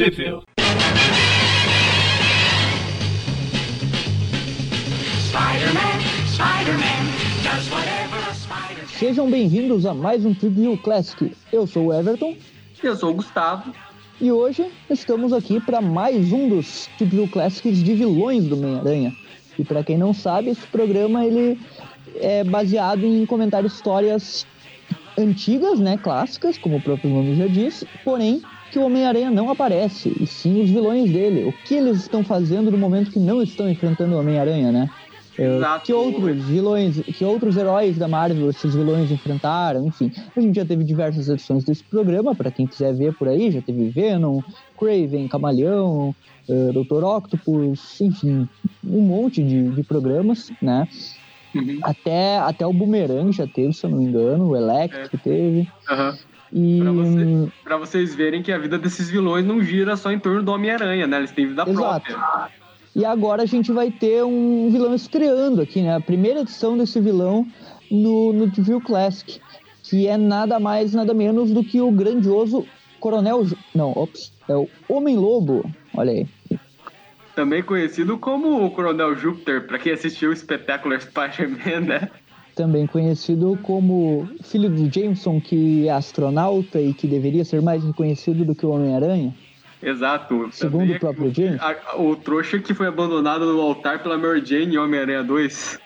Sheffield. Sejam bem-vindos a mais um Tribune Classic. Eu sou o Everton. Eu sou o Gustavo. E hoje estamos aqui para mais um dos Tribune Classics de vilões do Homem-Aranha. E para quem não sabe, esse programa ele é baseado em comentar histórias antigas, né, clássicas, como o próprio nome já disse, porém que o Homem-Aranha não aparece, e sim os vilões dele. O que eles estão fazendo no momento que não estão enfrentando o Homem-Aranha, né? Exato. Que outros vilões, que outros heróis da Marvel esses vilões enfrentaram, enfim. A gente já teve diversas edições desse programa, para quem quiser ver por aí, já teve Venom, Craven, Camaleão, uh, Dr. Octopus, enfim, um monte de, de programas, né? Uhum. Até, até o Boomerang já teve, se eu não me engano, o Electro teve. Aham. E. Pra, você- pra vocês verem que a vida desses vilões não gira só em torno do Homem-Aranha, né? Eles têm vida Exato. própria. E agora a gente vai ter um vilão estreando aqui, né? A primeira edição desse vilão no, no TV Classic, que é nada mais, nada menos do que o grandioso Coronel. Não, ops, é o Homem-Lobo. Olha aí. Também conhecido como o Coronel Júpiter, pra quem assistiu o Spectacular Spider-Man, né? Também conhecido como filho do Jameson, que é astronauta e que deveria ser mais reconhecido do que o Homem-Aranha. Exato. Segundo o próprio James. a- o trouxa que foi abandonado no altar pela Mary Jane em Homem-Aranha 2.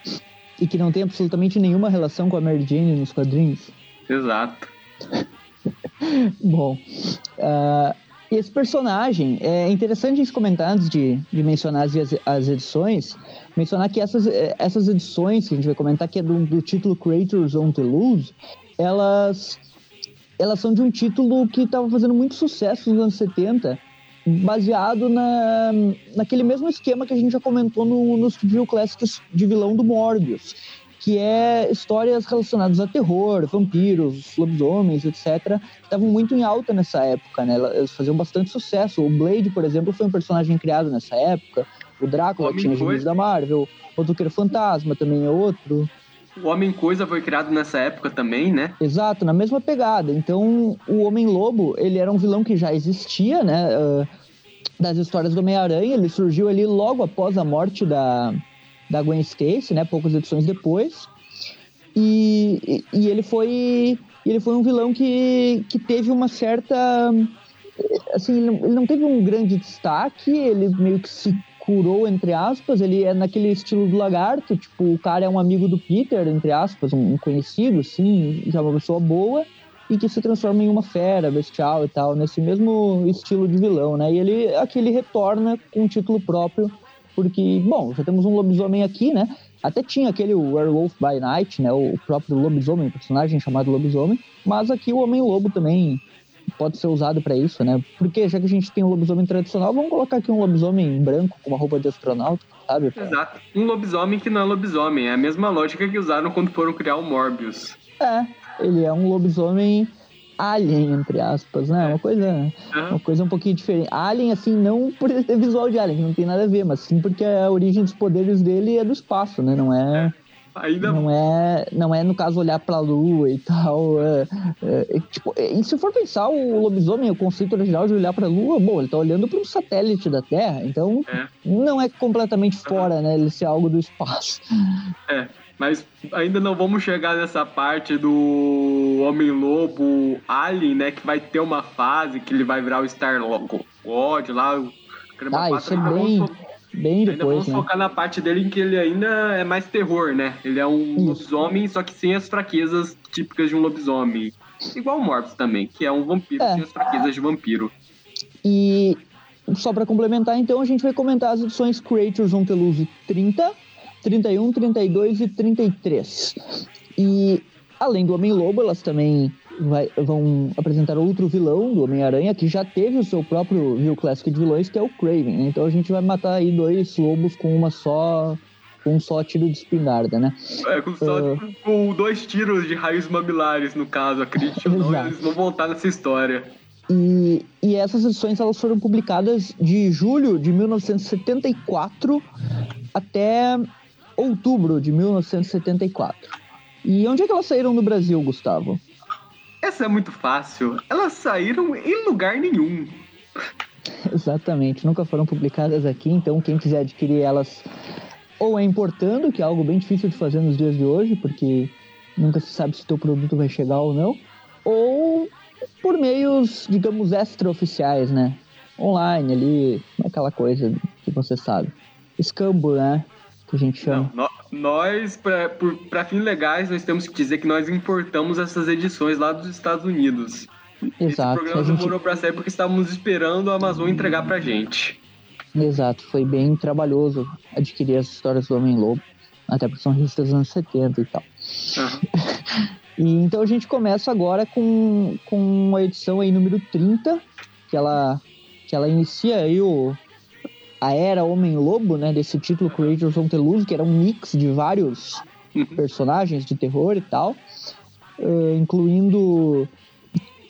E que não tem absolutamente nenhuma relação com a Mary Jane nos quadrinhos. Exato. Bom, ah, esse personagem, é interessante a gente comentar antes de, de mencionar as, as edições, mencionar que essas, eh, essas edições que a gente vai comentar, que é do, do título Creators on the Loose, elas, elas são de um título que estava fazendo muito sucesso nos anos 70, baseado na, naquele mesmo esquema que a gente já comentou no, nos Studio Classics de vilão do Morbius, que é histórias relacionadas a terror, vampiros, lobisomens, etc. Estavam muito em alta nessa época, né? Elas faziam bastante sucesso. O Blade, por exemplo, foi um personagem criado nessa época. O Drácula Homem tinha Coisa. gibis da Marvel. O Duque Fantasma também é outro. O Homem-Coisa foi criado nessa época também, né? Exato, na mesma pegada. Então, o Homem-Lobo, ele era um vilão que já existia, né? ah, das histórias do Homem-Aranha. Ele surgiu ali logo após a morte da, da Gwen Stacy, né? Poucas edições depois. E, e, e ele foi ele foi um vilão que, que teve uma certa assim ele não, ele não teve um grande destaque ele meio que se curou entre aspas ele é naquele estilo do lagarto tipo o cara é um amigo do Peter entre aspas um, conhecido assim já uma pessoa boa e que se transforma em uma fera bestial e tal nesse mesmo estilo de vilão né e ele aqui ele retorna com um título próprio porque bom já temos um lobisomem aqui né até tinha aquele Werewolf by Night, né? O próprio lobisomem, personagem chamado lobisomem. Mas aqui o Homem-Lobo também pode ser usado para isso, né? Porque já que a gente tem um lobisomem tradicional, vamos colocar aqui um lobisomem branco com uma roupa de astronauta, sabe? Exato. Um lobisomem que não é lobisomem. É a mesma lógica que usaram quando foram criar o Morbius. É, ele é um lobisomem alien, entre aspas, né? Uma coisa, Aham. uma coisa um pouquinho diferente. Alien, assim, não por ele ter visual de alien, que não tem nada a ver, mas sim porque a origem dos poderes dele é do espaço, né? Não é... Ainda Não é, não é, no caso, olhar pra lua e tal. É, é, é, tipo, é, e se for pensar, o lobisomem, o conceito original de olhar pra lua, bom, ele tá olhando para um satélite da Terra, então É. não é completamente fora, né? Ele ser algo do espaço. É, mas ainda não vamos chegar nessa parte do Homem-Lobo Alien, né? Que vai ter uma fase que ele vai virar o Star-Lord lá. Ah, isso é bem, bem Ainda depois, vamos né? focar na parte dele em que ele ainda é mais terror, né? Ele é um Isso. lobisomem, só que sem as fraquezas típicas de um lobisomem. Igual o Morbius também, que é um vampiro É. sem as fraquezas de vampiro. E só para complementar, então, a gente vai comentar as edições Creators on Teluse 30, 31, 32 e 33. E além do Homem-Lobo, elas também vai- vão apresentar outro vilão do Homem-Aranha, que já teve o seu próprio Rio Classic de vilões, que é o Craven. né? Então a gente vai matar aí dois lobos com uma só. com um só tiro de espingarda, né? É, com, só, Ah. com dois tiros de raios mamilares, no caso, acredite ou não, eles não vão estar nessa história. E, e essas edições elas foram publicadas de julho de 1974 até outubro de 1974. E onde é que elas saíram no Brasil, Gustavo? Essa é muito fácil. Elas saíram em lugar nenhum. Exatamente, nunca foram publicadas aqui, então quem quiser adquirir elas ou é importando, que é algo bem difícil de fazer nos dias de hoje, porque nunca se sabe se teu produto vai chegar ou não, ou por meios, digamos, extraoficiais, né? Online ali, aquela coisa que você sabe. Escambo, né? Que a gente chama. Não, nós, para fins legais, nós temos que dizer que nós importamos essas edições lá dos Estados Unidos. Exato. Esse programa gente... demorou para sair porque estávamos esperando a Amazon entregar pra gente. Exato, foi bem trabalhoso adquirir as histórias do Homem-Lobo, até porque são revistas dos anos 70 e tal. Uhum. e, então a gente começa agora com, com a edição aí número 30, que ela, que ela inicia aí o, a era Homem-Lobo, né, desse título Creatures on the Loose, que era um mix de vários uhum. personagens de terror e tal, uh, incluindo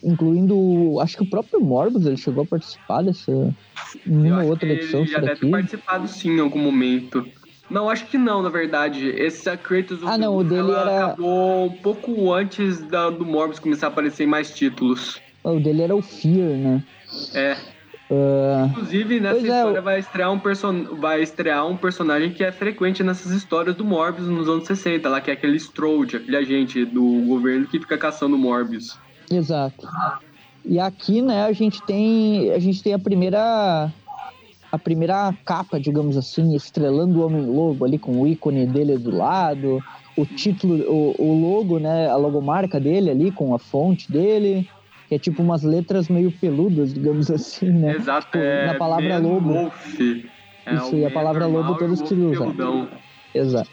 incluindo, acho que o próprio Morbus, ele chegou a participar dessa, uma outra edição. Ele já deve ter participado sim em algum momento. Não, acho que não, na verdade. Esse Kratos ah, não, o dele era... acabou um pouco antes da, do Morbus começar a aparecer em mais títulos. O dele era o Fear, né? É. Uh... Inclusive, nessa pois é, história é, vai, estrear um person... vai estrear um personagem que é frequente nessas histórias do Morbius nos anos 60, lá que é aquele Strode, aquele agente do governo que fica caçando Morbius. Exato. E aqui, né, a gente tem a gente tem a primeira a primeira capa, digamos assim, estrelando o Homem-Lobo ali com o ícone dele do lado, o título, o, o logo, né, a logomarca dele ali com a fonte dele, que é tipo umas letras meio peludas, digamos assim, né? Exato, tipo, é na palavra lobo. Wolf. É Isso, e a palavra lobo todos que usam. Exato.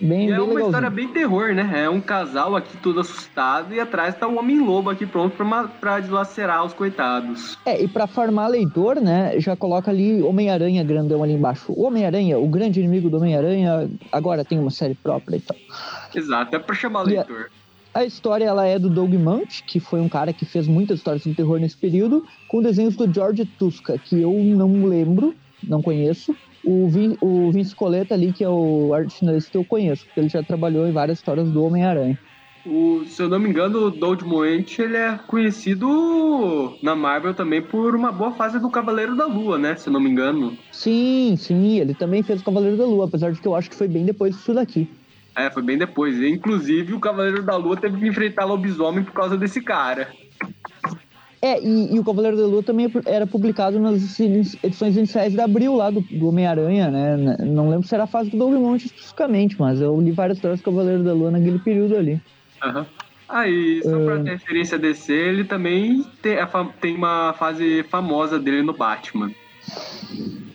Bem, e é bem uma legalzinho. história bem terror, né? É um casal aqui todo assustado e atrás tá o um Homem-Lobo aqui pronto pra, pra dilacerar os coitados. É, e pra farmar leitor, né, já coloca ali Homem-Aranha grandão ali embaixo. O Homem-Aranha, o grande inimigo do Homem-Aranha, agora tem uma série própria e tal. Exato, é pra chamar e leitor. A, a história, ela é do Doug Munch, que foi um cara que fez muitas histórias de terror nesse período, com desenhos do George Tuska, que eu não lembro, não conheço, o, Vin, o Vince Coleta ali, que é o arte finalista que eu conheço, porque ele já trabalhou em várias histórias do Homem-Aranha. O, se eu não me engano, o Doug Moente, ele é conhecido na Marvel também por uma boa fase do Cavaleiro da Lua, né? Se eu não me engano. Sim, sim, ele também fez o Cavaleiro da Lua, apesar de que eu acho que foi bem depois disso daqui. É, foi bem depois. Inclusive, o Cavaleiro da Lua teve que enfrentar lobisomem por causa desse cara. É, e, e, o Cavaleiro da Lua também era publicado nas edições iniciais de abril lá do, do Homem-Aranha, né? Não lembro se era a fase do Doug Monte especificamente, mas eu li várias histórias do Cavaleiro da Lua naquele período ali. Uhum. Aí, só pra ter referência DC, ele também tem, tem uma fase famosa dele no Batman.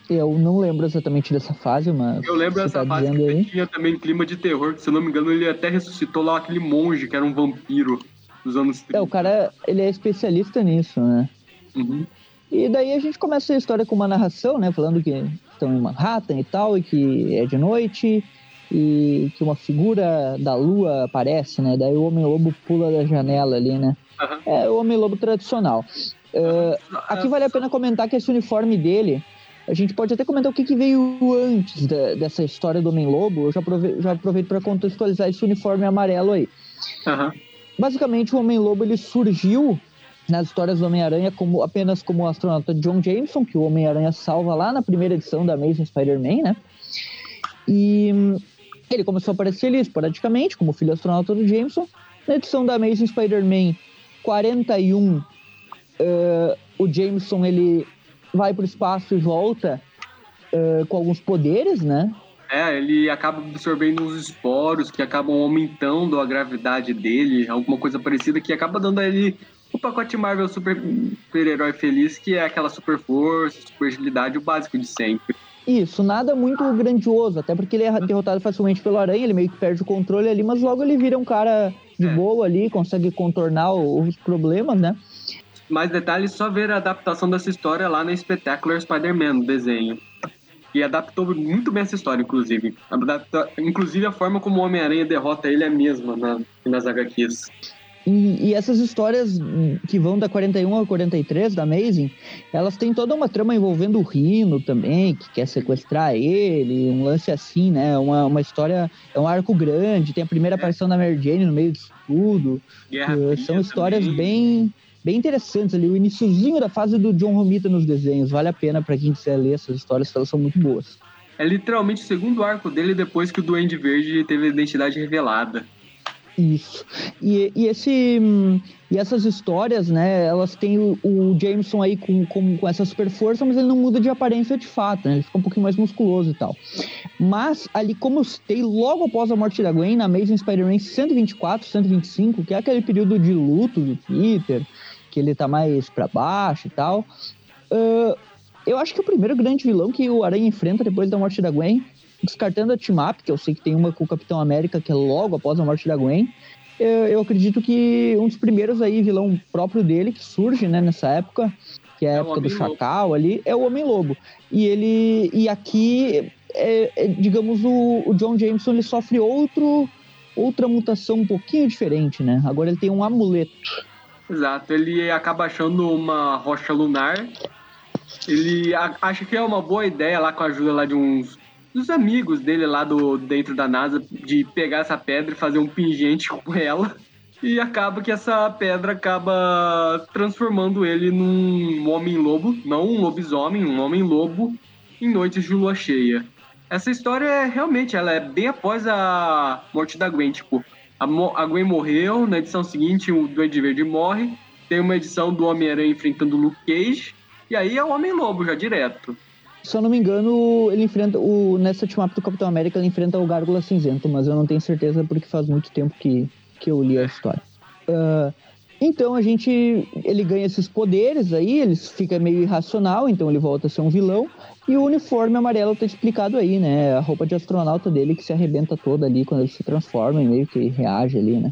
Eu não lembro exatamente dessa fase, mas. Eu lembro dessa tá fase que aí. tinha também clima de terror, que se eu não me engano, ele até ressuscitou lá aquele monge que era um vampiro dos anos 30. É, o cara, ele é especialista nisso, né? Uhum. E daí a gente começa a história com uma narração, né? Falando que estão em Manhattan e tal, e que é de noite, e que uma figura da lua aparece, né? Daí o Homem-Lobo pula da janela ali, né? Uhum. É o Homem-Lobo tradicional. Uh, aqui vale a pena comentar que esse uniforme dele, a gente pode até comentar o que, que veio antes da, dessa história do Homem-Lobo. Eu já aproveito, já aproveito para contextualizar esse uniforme amarelo aí. Uhum. Basicamente, o Homem-Lobo ele surgiu nas histórias do Homem-Aranha como apenas como o astronauta John Jameson, que o Homem-Aranha salva lá na primeira edição da Amazing Spider-Man, né? E ele começou a aparecer ali esporadicamente, como filho astronauta do Jameson. Na edição da Amazing Spider-Man 41, uh, o Jameson ele vai para o espaço e volta uh, com alguns poderes, né? É, ele acaba absorvendo uns esporos que acabam aumentando a gravidade dele, alguma coisa parecida que acaba dando a ele o pacote Marvel super, super-herói feliz, que é aquela super força, super agilidade, o básico de sempre. Isso, nada muito grandioso, até porque ele é derrotado facilmente pelo Aranha, ele meio que perde o controle ali, mas logo ele vira um cara de é. boa ali, consegue contornar os problemas, né? Mais detalhes, só ver a adaptação dessa história lá no Spectacular Spider-Man, no desenho. E adaptou muito bem essa história, inclusive. Adapta, inclusive a forma como o Homem-Aranha derrota ele é a mesma na, nas HQs. E, e, essas histórias que vão da 41 ao 43 da Amazing, elas têm toda uma trama envolvendo o Rino também, que quer sequestrar ele, um lance assim, né? Uma, uma história, é um arco grande, tem a primeira é. aparição da Mary Jane no meio disso tudo. Guerra São histórias também. bem bem interessantes ali. O iníciozinho da fase do John Romita nos desenhos. Vale a pena para quem quiser ler essas histórias, elas são muito boas. É literalmente o segundo arco dele depois que o Duende Verde teve a identidade revelada. Isso. E, e, esse, e essas histórias, né, elas têm o, o Jameson aí com, com, com, essa super força, mas ele não muda de aparência de fato, né? Ele fica um pouquinho mais musculoso e tal. Mas ali, como eu citei, logo após a morte da Gwen, na Amazing Spider-Man 124, 125, que é aquele período de luto do Peter, que ele tá mais para baixo e tal. Uh, eu acho que o primeiro grande vilão que o Aranha enfrenta depois da morte da Gwen descartando a Team Up, que eu sei que tem uma com o Capitão América, que é logo após a morte da Gwen, eu, acredito que um dos primeiros aí, vilão próprio dele, que surge né, nessa época, que é a é época do Chacal ali, é o Homem-Lobo. E ele. E aqui, é, é, digamos, o, o, John Jameson ele sofre outro, outra mutação um pouquinho diferente, né? Agora ele tem um amuleto. Exato, ele acaba achando uma rocha lunar. Ele acha que é uma boa ideia lá com a ajuda lá de uns dos amigos dele lá do dentro da NASA de pegar essa pedra e fazer um pingente com ela. E acaba que essa pedra acaba transformando ele num homem-lobo, não um lobisomem, um homem-lobo em noites de lua cheia. Essa história é realmente, ela é bem após a morte da Gwen, tipo, a, a Gwen morreu, na edição seguinte o Duende Verde morre, tem uma edição do Homem-Aranha enfrentando o Luke Cage, e aí é o Homem-Lobo já direto. Se eu não me engano, ele enfrenta. O, nessa team do Capitão América, ele enfrenta o Gárgula Cinzento, mas eu não tenho certeza porque faz muito tempo que, que eu li a história. Uh, então a gente. Ele ganha esses poderes aí, ele fica meio irracional, então ele volta a ser um vilão. E o uniforme amarelo tá explicado aí, né? A roupa de astronauta dele que se arrebenta toda ali quando ele se transforma e meio que reage ali, né?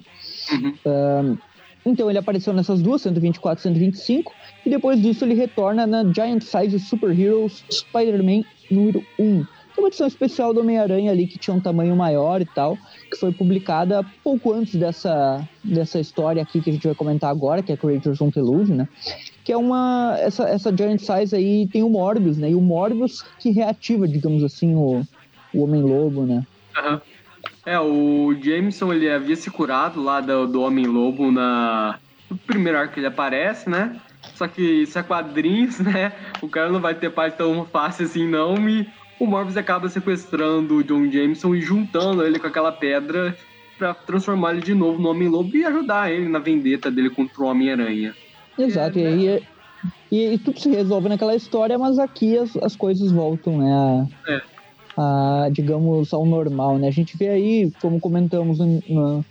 Uhum. Uh, então ele apareceu nessas duas, 124 e 125, e depois disso ele retorna na Giant Size Super Heroes Spider-Man número 1. Uma edição especial do Homem-Aranha ali que tinha um tamanho maior e tal, que foi publicada pouco antes dessa, dessa história aqui que a gente vai comentar agora, que é Creatures on Deluge, né? Que é uma. Essa, essa Giant Size aí tem o Morbius, né? E o Morbius que reativa, digamos assim, o, o Homem-Lobo, né? Uhum. É, o Jameson ele havia se curado lá do, do Homem-Lobo na. No primeiro arco que ele aparece, né? Só que isso é quadrinhos, né? O cara não vai ter paz tão fácil assim, não. E o Morbius acaba sequestrando o John Jameson e juntando ele com aquela pedra para transformar ele de novo no Homem-Lobo e ajudar ele na vendetta dele contra o Homem-Aranha. Exato, é, e aí né? e, e, tudo se resolve naquela história, mas aqui as, as coisas voltam, né? A... É a, digamos, ao normal, né? A gente vê aí, como comentamos no,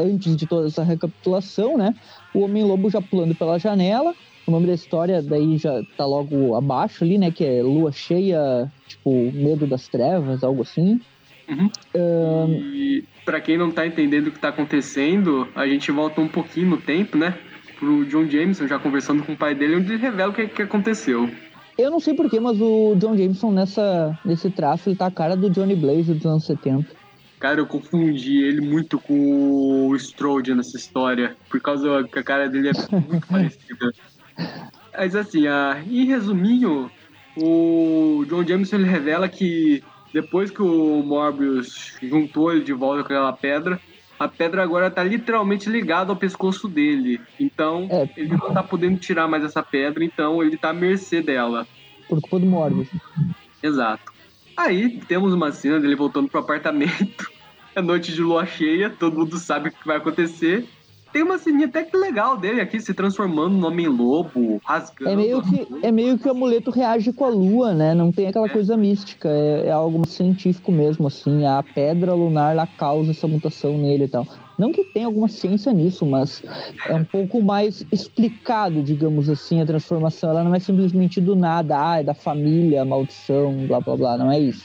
antes de toda essa recapitulação, né? O Homem-Lobo já pulando pela janela. O nome da história daí já tá logo abaixo ali, né? Que é Lua Cheia, tipo, Medo das Trevas, algo assim. Uhum. Um... E pra quem não tá entendendo o que tá acontecendo, a gente volta um pouquinho no tempo, né? Pro John Jameson já conversando com o pai dele, onde ele revela o que, que aconteceu. Eu não sei porquê, mas o John Jameson nessa, nesse traço, ele tá a cara do Johnny Blaze dos anos 70. Cara, eu confundi ele muito com o Strode nessa história, por causa que a cara dele é muito parecida. Mas assim, uh, em resuminho, o John Jameson ele revela que depois que o Morbius juntou ele de volta com aquela pedra, a pedra agora tá literalmente ligada ao pescoço dele. Então, é. ele não tá podendo tirar mais essa pedra, então ele tá à mercê dela. Por culpa do Morbius. Exato. Aí temos uma cena dele voltando pro apartamento. É noite de lua cheia, todo mundo sabe o que vai acontecer tem uma ceninha até que legal dele aqui, se transformando no Homem-Lobo, rasgando. É meio, que, é meio que o amuleto reage com a lua, né? Não tem aquela é. coisa mística, é, é, algo científico mesmo, assim. A pedra lunar lá causa essa mutação nele e tal. Não que tenha alguma ciência nisso, mas é um pouco mais explicado, digamos assim, a transformação. Ela não é simplesmente do nada, ah, é da família, maldição, blá blá blá, não é isso.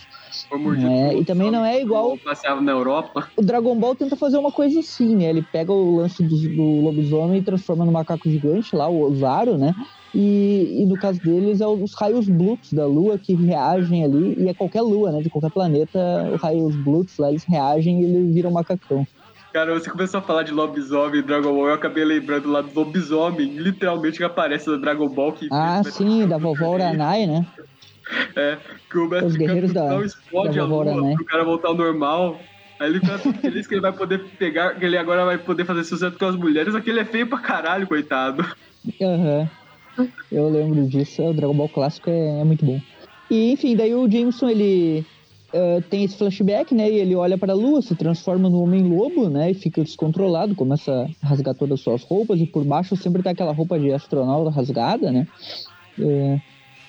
É, e também não é igual. Passeava na Europa. O Dragon Ball tenta fazer uma coisa assim, né? Ele pega o lance do, do lobisomem e transforma no macaco gigante lá, o Zaro, né? E, e, no caso deles é os raios Bluts da Lua que reagem ali, e é qualquer Lua, né? De qualquer planeta, os raios Bluts lá, eles reagem e ele vira um macacão. Cara, você começou a falar de lobisomem e Dragon Ball, eu acabei lembrando lá do lobisomem, literalmente que aparece no Dragon Ball. Que ah, sim, da vovó Uranai, né? É, que o Mestre Os guerreiros da, explode da a lua né? pro cara voltar ao normal. Aí ele fica feliz que ele vai poder pegar, que ele agora vai poder fazer sucesso com as mulheres, só que ele é feio pra caralho, coitado. Aham. Eu lembro disso. O Dragon Ball clássico é, é muito bom. E, enfim, daí o Jameson, ele uh, tem esse flashback, né? E ele olha pra lua, se transforma no Homem-Lobo, né? E fica descontrolado, começa a rasgar todas as suas roupas. E por baixo sempre tá aquela roupa de astronauta rasgada, né? E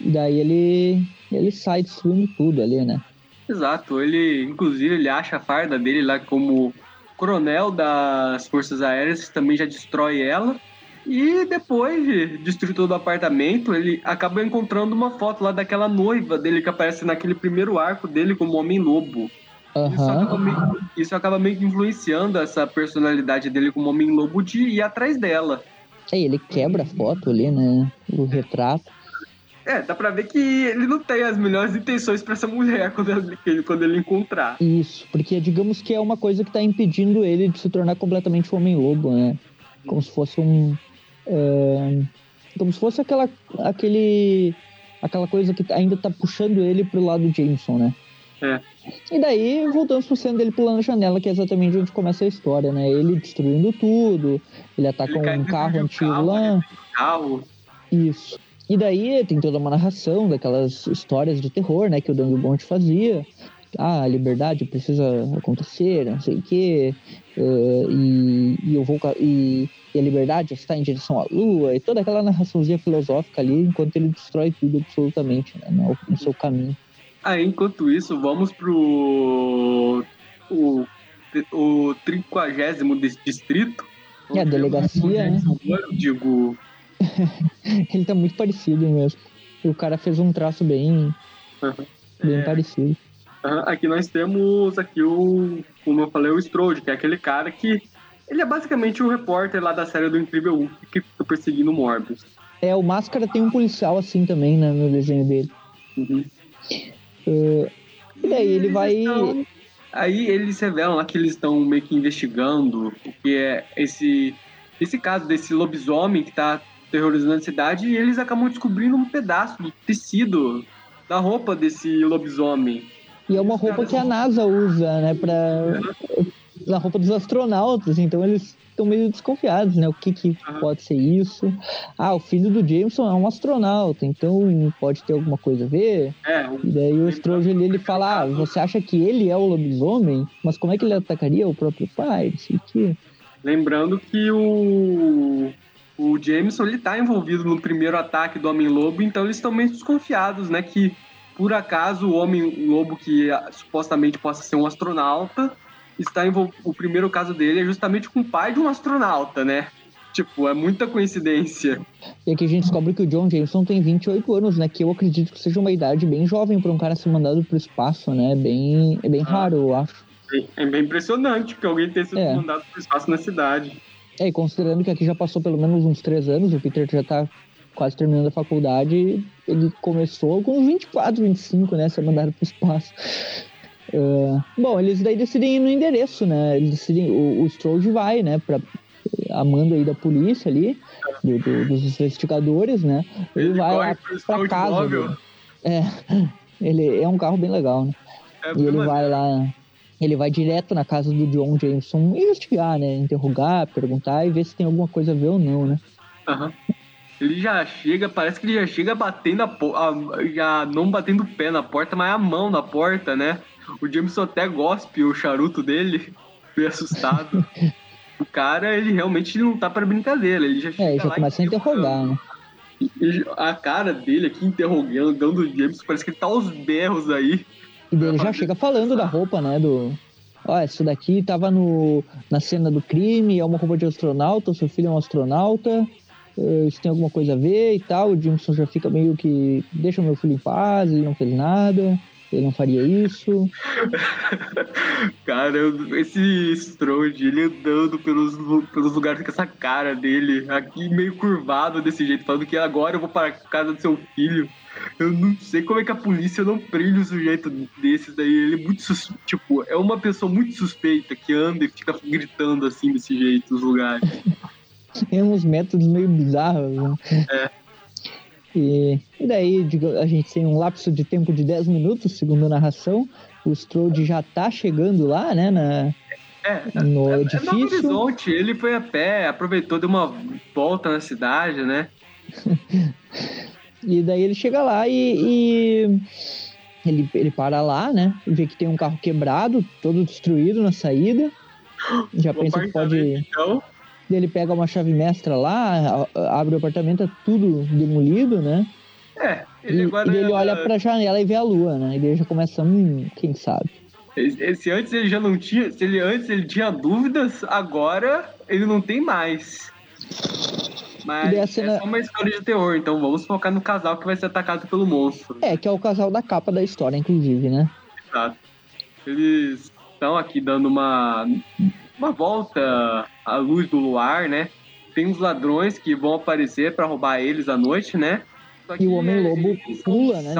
daí ele, ele sai destruindo tudo ali, né? Exato. Ele, inclusive, ele acha a farda dele lá como coronel das Forças Aéreas, também já destrói ela. E depois de destruir todo o apartamento, ele acaba encontrando uma foto lá daquela noiva dele que aparece naquele primeiro arco dele como Homem-Lobo. Uhum. Isso, acaba meio, isso acaba meio que influenciando essa personalidade dele como Homem-Lobo de ir atrás dela. É, ele quebra a foto ali, né? O retrato. É, dá pra ver que ele não tem as melhores intenções pra essa mulher quando ele, quando ele encontrar. Isso, porque digamos que é uma coisa que tá impedindo ele de se tornar completamente um Homem-Lobo, né? Como se fosse um. é, como se fosse aquela, aquele, aquela coisa que ainda tá puxando ele pro lado do Jameson, né? É. E daí, voltamos pro cena dele pulando a janela, que é exatamente onde começa a história, né? Ele destruindo tudo, ele ataca Ele um carro antigo carro, lá. Carro. Isso. E daí tem toda uma narração daquelas histórias de terror, né, que o Dango Bond fazia. Ah, a liberdade precisa acontecer, não sei o quê. eh, e, e eu vou e, e a liberdade está em direção à lua e toda aquela narraçãozinha filosófica ali, enquanto ele destrói tudo absolutamente, né, no, no seu caminho. Aí, enquanto isso, vamos pro. O, o 30 distrito. É, a onde delegacia, né? Digo. Ele tá muito parecido mesmo. E o cara fez um traço bem, bem É. parecido. Aham, Aqui nós temos aqui o, como eu falei, o Strode, que é aquele cara que ele é basicamente o repórter lá da série do Incrível Hulk que fica perseguindo o Morbius. É, o Máscara tem um policial assim também, né, no desenho dele. Uhum. Eh, e daí ele vai. Aí eles revelam lá que eles estão meio que investigando o que é esse, esse caso desse lobisomem que tá terrorizando a cidade e eles acabam descobrindo um pedaço do tecido da roupa desse lobisomem. E é uma roupa que a NASA usa, né, pra. Na roupa dos astronautas, então eles estão meio desconfiados, né? O que, que Aham. pode ser isso? Ah, o filho do Jameson é um astronauta, então pode ter alguma coisa a ver. É, o E daí o Stroge ali, ele fala: Ah, você acha que ele é o lobisomem? Mas como é que ele atacaria o próprio pai? Não sei o quê. Lembrando que o, o Jameson ele tá envolvido no primeiro ataque do Homem-Lobo, então eles estão meio desconfiados, né? Que por acaso o Homem-Lobo, que ah, supostamente possa ser um astronauta, está envolvido. O primeiro caso dele é justamente com o pai de um astronauta, né? Tipo, é muita coincidência. E aqui a gente descobre que o John Jameson tem 28 anos, né? Que eu acredito que seja uma idade bem jovem para um cara ser mandado pro espaço, né? Bem, é bem raro, eu acho. É bem impressionante que alguém tenha sido É. mandado pro espaço na cidade. É, e considerando que aqui já passou pelo menos uns 3 anos, o Peter já tá quase terminando a faculdade, ele começou com uns 24, 25, né? Ser mandado pro espaço. Ah, bom, eles daí decidem ir no endereço, né? Eles decidem, o, o vai, né? Pra, a mando aí da polícia ali, do- do- dos investigadores, né? Ele, vai corre lá pra casa. dele. É, ele é um carro bem legal, né? É E ele vai lá, ele vai direto na casa do John Jameson investigar, né? Interrogar, perguntar e ver se tem alguma coisa a ver ou não, né? Aham. Ele já chega, parece que ele já chega batendo a, po- a- já não batendo o pé na porta, mas a mão na porta, né? O Jameson até gospe o charuto dele, meio assustado. o cara, ele realmente não tá pra brincadeira, ele já chega É, já começa a interrogar, né? A cara dele aqui interrogando, dando o Jameson, parece que ele tá aos berros aí. E daí ele já chega falando da roupa, né? Do. Ó, essa daqui tava no, na cena do crime, é uma roupa de astronauta, seu filho é um astronauta, eh, isso tem alguma coisa a ver e tal. O Jameson já fica meio que. Deixa meu filho em paz, ele não fez nada, ele não faria isso. Cara, eu- esse Strode, ele andando pelos, pelos lugares com essa cara dele, aqui meio curvado desse jeito, falando que agora eu vou para a casa do seu filho. Eu não sei como é que a polícia não prende um sujeito desses daí. Ele é muito sus... tipo, é uma pessoa muito suspeita que anda e fica gritando assim desse jeito nos lugares. Tem uns métodos meio bizarros, né? É. E, e daí a gente tem um lapso de tempo de 10 minutos, segundo a narração. O Strode já tá chegando lá, né? Na, é, no é, edifício. É no Horizonte, ele foi a pé, aproveitou, deu uma volta na cidade, né? e daí ele chega lá e, e, ele, ele para lá, né? Vê que tem um carro quebrado, todo destruído na saída. Já pensa que pode. Então. Ele pega uma chave mestra lá, abre o apartamento, é tudo demolido, né? É, ele e, agora... e ele olha pra janela e vê a lua, né? E ele já começa, hum, quem sabe. Se antes ele já não tinha, se ele antes ele tinha dúvidas, agora ele não tem mais. Mas cena... é só uma história de terror, então vamos focar no casal que vai ser atacado pelo monstro. É, que é o casal da capa da história, inclusive, né? Exato. Eles estão aqui dando uma, uma volta à luz do luar, né? Tem uns ladrões que vão aparecer para roubar eles à noite, né? e o Homem-Lobo pula, né?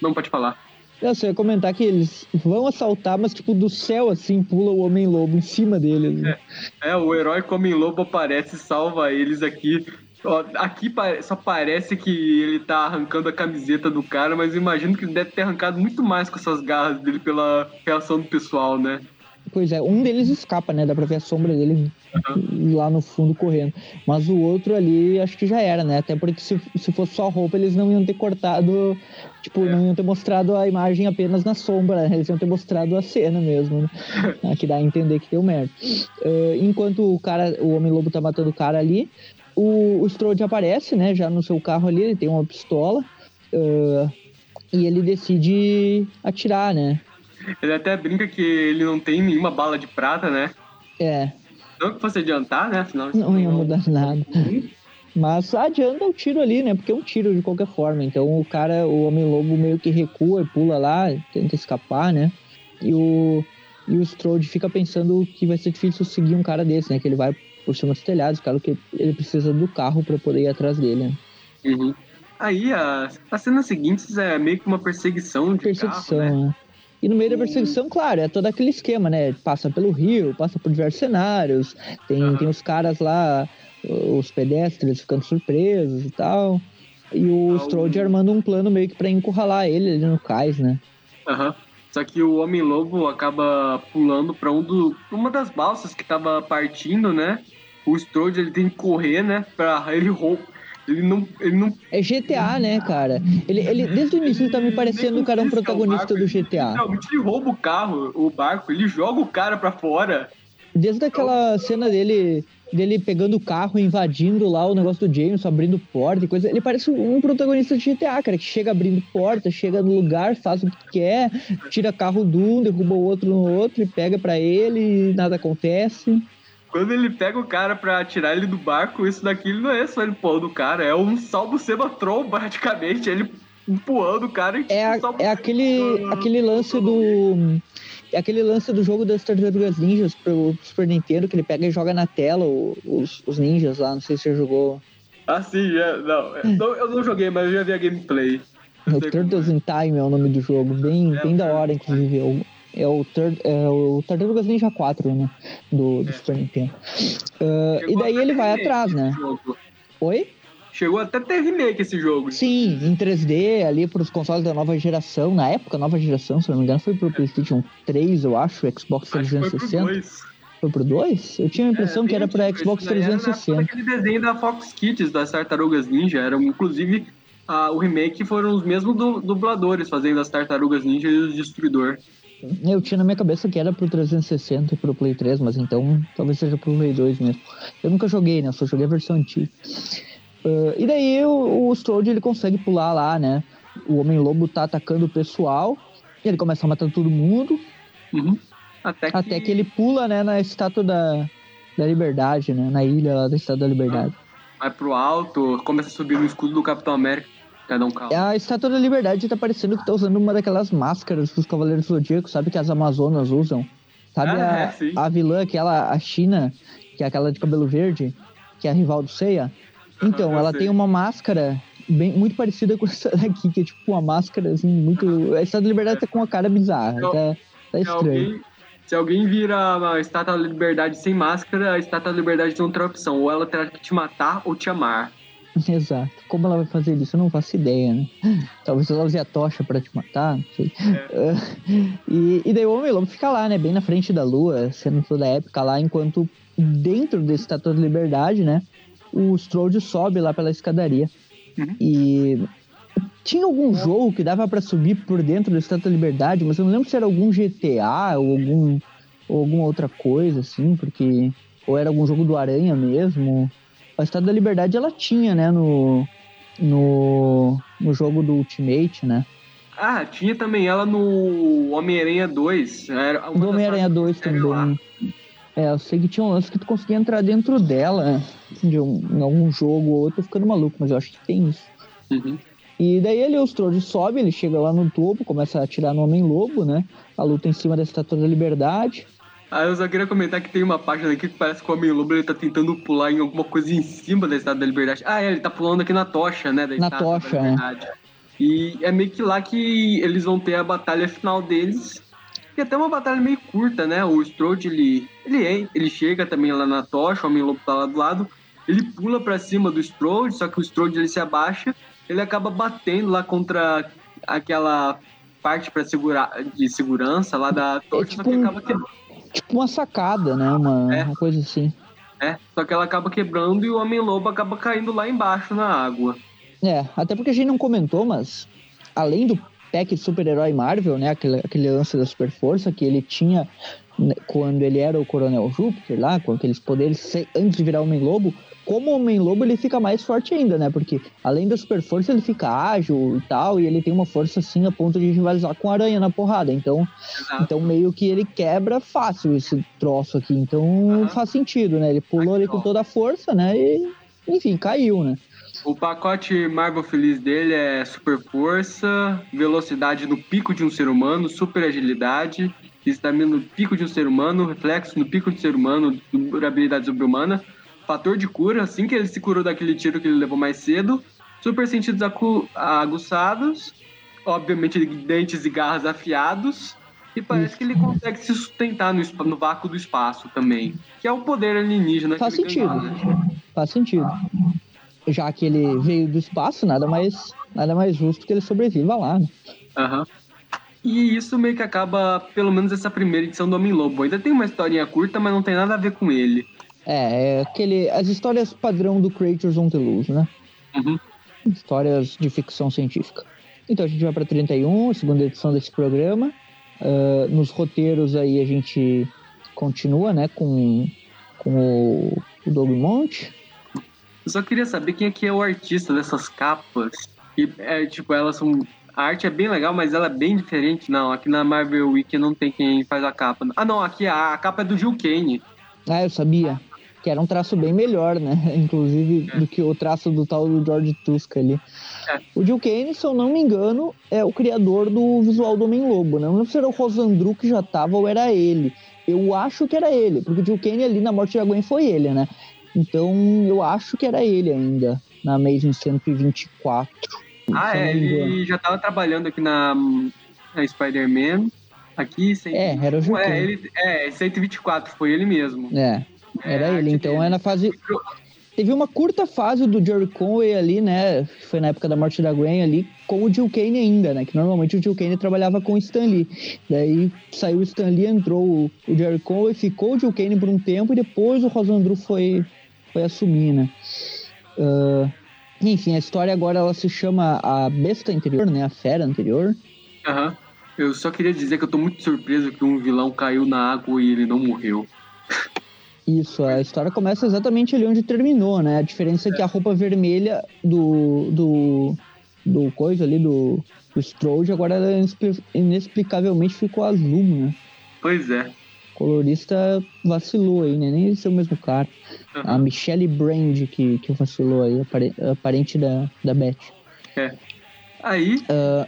Não pode falar. Eu só ia comentar que eles vão assaltar, mas tipo, do céu assim, pula o Homem-Lobo em cima deles. É, é, o herói como Homem-Lobo aparece e salva eles aqui. Ó, aqui só parece que ele tá arrancando a camiseta do cara, mas imagino que ele deve ter arrancado muito mais com essas garras dele pela reação do pessoal, né? Pois é, um deles escapa, né? Dá pra ver a sombra dele uhum. lá no fundo correndo. Mas o outro ali, acho que já era, né? Até porque se, se fosse só roupa, eles não iam ter cortado, tipo, é. não iam ter mostrado a imagem apenas na sombra, né? Eles iam ter mostrado a cena mesmo, né? Aqui dá a entender que deu merda. Uh, enquanto o cara, o Homem-Lobo tá matando o cara ali, o, o Strode aparece, né? Já no seu carro ali, ele tem uma pistola. Uh, e ele decide atirar, né? Ele até brinca que ele não tem nenhuma bala de prata, né? É. Não que fosse adiantar, né? Afinal, não ia mudar nada. Mas adianta o tiro ali, né? Porque é um tiro de qualquer forma. Então o cara, o Homem-Lobo meio que recua e pula lá, tenta escapar, né? E o, e o Strode fica pensando que vai ser difícil seguir um cara desse, né? Que ele vai por cima dos telhados, claro que ele precisa do carro para poder ir atrás dele, né? Uhum. Aí a, a cena seguinte é meio que uma perseguição de perseguição, carro, né? né? E no meio da perseguição, claro, é todo aquele esquema, né? Passa pelo rio, passa por diversos cenários, tem, uhum. tem os caras lá, os pedestres ficando surpresos e tal. E o ah, Strode armando um plano meio que pra encurralar ele ali no cais, né? Aham. Uhum. Só que o Homem-Lobo acaba pulando pra um do, uma das balsas que tava partindo, né? O Strode ele tem que correr, né? Pra ele roubar ele não, ele não. É GTA, né, cara? Ele, ele, desde o início ele tá me parecendo o cara um protagonista do GTA. Realmente ele rouba o carro, o barco, ele joga o cara pra fora. Desde aquela cena dele dele pegando o carro, invadindo lá o negócio do James, abrindo porta e coisa. Ele parece um protagonista de GTA, cara, que chega abrindo porta, chega no lugar, faz o que quer, tira carro de um, derruba o outro no outro e pega para ele e nada acontece. Quando ele pega o cara pra tirar ele do barco, isso daqui não é só ele pulando o cara, é um salvo sebatron praticamente, ele empurrando o cara e É, a, é aquele, aquele lance do. É aquele lance do jogo das Tartarugas Ninjas pro Super Nintendo, que ele pega e joga na tela os, os ninjas lá, não sei se você jogou. Ah, sim, é, não, é, não, eu não joguei, mas eu já vi a gameplay. O Turtles in Time é o nome do jogo, bem, é, bem da hora, inclusive. Eu, é o, Tur é o Tartarugas Ninja 4, né? Do, do é. Super Nintendo. Uh, e daí ele vai atrás, né? Oi? Chegou até ter remake esse jogo. Sim, em 3D, ali para os consoles da nova geração. Na época, nova geração, se não me engano, foi pro PlayStation 3, eu acho, Xbox 360. Foi pro 2? Eu tinha a impressão é, que era para Xbox 360. Era aquele desenho da Fox Kids, das Tartarugas Ninja. Era, inclusive, a, o remake foram os mesmos du dubladores fazendo as Tartarugas Ninja e o Destruidor. Eu tinha na minha cabeça que era pro 360 e pro Play 3, mas então talvez seja pro Play 2 mesmo. Eu nunca joguei, né? só joguei a versão antiga. Uh, e daí o, o Strode ele consegue pular lá, né? O Homem-Lobo tá atacando o pessoal, e ele começa a matar todo mundo. Uhum. Até, que... até que ele pula, né, na estátua da, da Liberdade, né? Na ilha lá da Estátua da Liberdade. Vai pro alto, começa a subir no escudo do Capitão América. Cada um calma. A Estátua da Liberdade tá parecendo que tá usando uma daquelas máscaras dos Cavaleiros Zodíacos, sabe? Que as Amazonas usam. Sabe ah, a, é, a vilã, aquela, a China, que é aquela de cabelo verde, que é a rival do Seiya? Então, ela sei. tem uma máscara bem, muito parecida com essa daqui, que é tipo uma máscara, assim, muito... A Estátua da Liberdade tá com uma cara bizarra, então, tá, tá estranho. Se alguém vira a Estátua da Liberdade sem máscara, a Estátua da Liberdade tem outra opção. Ou ela terá que te matar ou te amar. Exato. Como ela vai fazer isso? Eu não faço ideia, né? Talvez ela use a tocha pra te matar, não sei. É. e, e daí o Homem-Lobo fica lá, né? Bem na frente da lua, sendo toda época lá, enquanto dentro desse Estátua de Liberdade, né? O Strode sobe lá pela escadaria. Uhum. E tinha algum jogo que dava para subir por dentro do Estátua da Liberdade, mas eu não lembro se era algum GTA ou algum ou alguma outra coisa, assim, porque. Ou era algum jogo do Aranha mesmo. A Estátua da Liberdade ela tinha, né, no. No, no jogo do Ultimate, né? Ah, tinha também ela no Homem-Aranha 2. Era no Homem-Aranha 2 também. Lá. É, eu sei que tinha um lance que tu conseguia entrar dentro dela, de um, em algum jogo ou outro, ficando maluco, mas eu acho que tem isso. Uhum. E daí ele, o Strode sobe, ele chega lá no topo, começa a atirar no Homem-Lobo, né? A luta em cima da Estátua da Liberdade. Ah, eu só queria comentar que tem uma página aqui que parece que o Homem-Lobo ele tá tentando pular em alguma coisa em cima da Estátua da Liberdade. Ah, é, ele tá pulando aqui na tocha, né? Da na tocha, da Liberdade. É. E é meio que lá que eles vão ter a batalha final deles. E até uma batalha meio curta, né? O Strode, ele, ele, é, ele chega também lá na tocha, o Homem-Lobo tá lá do lado. Ele pula para cima do Strode, só que o Strode ele se abaixa. Ele acaba batendo lá contra aquela parte para segurar de segurança lá da tocha, é tipo só que acaba quebrando tipo uma sacada, né? Uma, é. uma coisa assim. É, só que ela acaba quebrando e o Homem-Lobo acaba caindo lá embaixo na água. É, até porque a gente não comentou, mas além do pack de super-herói Marvel, né? Aquele, aquele lance da super força que ele tinha né, quando ele era o Coronel Júpiter lá, com aqueles poderes antes de virar Homem-Lobo, como Homem-Lobo ele fica mais forte ainda, né? Porque além da super força, ele fica ágil e tal, e ele tem uma força assim a ponto de rivalizar com a aranha na porrada. Então, então meio que ele quebra fácil esse troço aqui. Então uhum. faz sentido, né? Ele pulou ali com toda a força, né? E enfim, caiu, né? O pacote Marvel Feliz dele é super força, velocidade no pico de um ser humano, super agilidade, estamina no pico de um ser humano, reflexo no pico de um ser humano, durabilidade sobre-humana fator de cura, assim que ele se curou daquele tiro que ele levou mais cedo. Super sentidos aguçados, obviamente dentes e garras afiados. E parece que ele consegue se sustentar no, no vácuo do espaço também. Que é o poder alienígena. Faz sentido. Faz sentido. Já que ele veio do espaço, nada mais, nada mais justo que ele sobreviva lá. Né? Uhum. E isso meio que acaba, pelo menos essa primeira edição do Homem-Lobo. Ainda tem uma historinha curta, mas não tem nada a ver com ele. É, é aquele, as histórias padrão do Creatures on the Loose, né? Uhum. Histórias de ficção científica. Então a gente vai para 31, segunda edição desse programa. Uh, nos roteiros aí a gente continua, né, com, com o, o Doug Monte. Eu só queria saber quem é que é o artista dessas capas. E, é, tipo, elas são a arte é bem legal, mas ela é bem diferente. Não, aqui na Marvel Wiki não tem quem faz a capa. Ah, não, aqui a, a capa é do Gil Kane. Ah, eu sabia que era um traço bem melhor, né? Inclusive do que o traço do tal do George Tusk ali. É. O Jill Kane, se eu não me engano, é o criador do visual do Homem-Lobo, né? Não lembro se era o Rosandru que já tava ou era ele. Eu acho que era ele, porque o Jill Kane ali na Morte da Gwen foi ele, né? Então eu acho que era ele ainda, na Amazing 124. Ah, é, ele já tava trabalhando aqui na, na Spider-Man. Aqui, 124. É, era o Jill é, ele, é, 124, foi ele mesmo. É, era é, ele, então é na fase. Teve uma curta fase do Jerry Conway ali, né? Que foi na época da morte da Gwen ali, com o Jill Kane ainda, né? Que normalmente o Jill Kane trabalhava com o Stan Lee. Daí saiu o Stan Lee, entrou o, o Jerry Conway, ficou o Jill Kane por um tempo e depois o Rosandru foi, foi assumir, né? Uh, enfim, a história agora ela se chama A Besta Anterior, né? A Fera Anterior. Aham. Uhum. Eu só queria dizer que eu tô muito surpreso que um vilão caiu na água e ele não morreu. Isso, a história começa exatamente ali onde terminou, né? A diferença é que a roupa vermelha do. do. do coisa ali, do, do Strode, agora ela inexplicavelmente ficou azul, né? Pois é. O colorista vacilou aí, né? Nem esse é o mesmo cara. Uhum. A Michelle Brand que, que vacilou aí, a parente da, da Beth. É. Aí. Uh,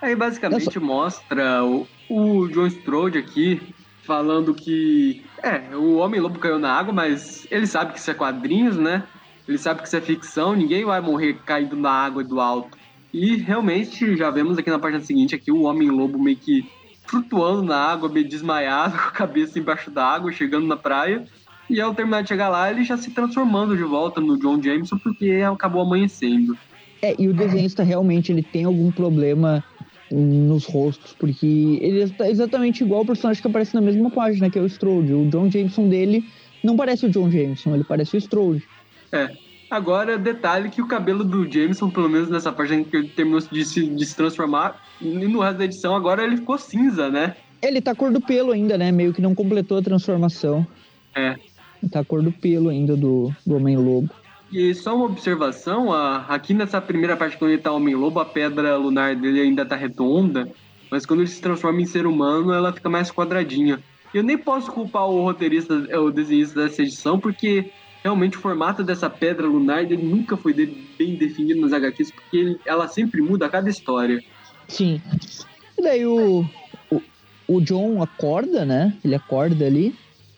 aí basicamente mostra o, o John Strode aqui falando que é, o Homem-Lobo caiu na água, mas ele sabe que isso é quadrinhos, né? Ele sabe que isso é ficção, ninguém vai morrer caindo na água do alto. E realmente já vemos aqui na página seguinte aqui o Homem-Lobo meio que flutuando na água, meio desmaiado, com a cabeça embaixo da água, chegando na praia. E ao terminar de chegar lá, ele já se transformando de volta no John Jameson, porque acabou amanhecendo. É, e o desenhista realmente ele tem algum problema nos rostos, porque ele está exatamente igual ao personagem que aparece na mesma página, que é o Strode. O John Jameson dele não parece o John Jameson, ele parece o Strode. É. Agora, detalhe que o cabelo do Jameson, pelo menos nessa página que ele terminou de se, de se transformar, e no resto da edição, agora ele ficou cinza, né? Ele tá cor do pelo ainda, né? Meio que não completou a transformação. É. Ele tá cor do pelo ainda do, do Homem-Lobo. E só uma observação, a, aqui nessa primeira parte quando ele tá Homem-Lobo, a pedra lunar dele ainda tá redonda, mas quando ele se transforma em ser humano, ela fica mais quadradinha. Eu nem posso culpar o roteirista, o desenhista dessa edição, porque realmente o formato dessa pedra lunar nunca foi bem definido nas HQs, porque ele, ela sempre muda a cada história. Sim. E daí o, o, o John acorda, né? Ele acorda ali.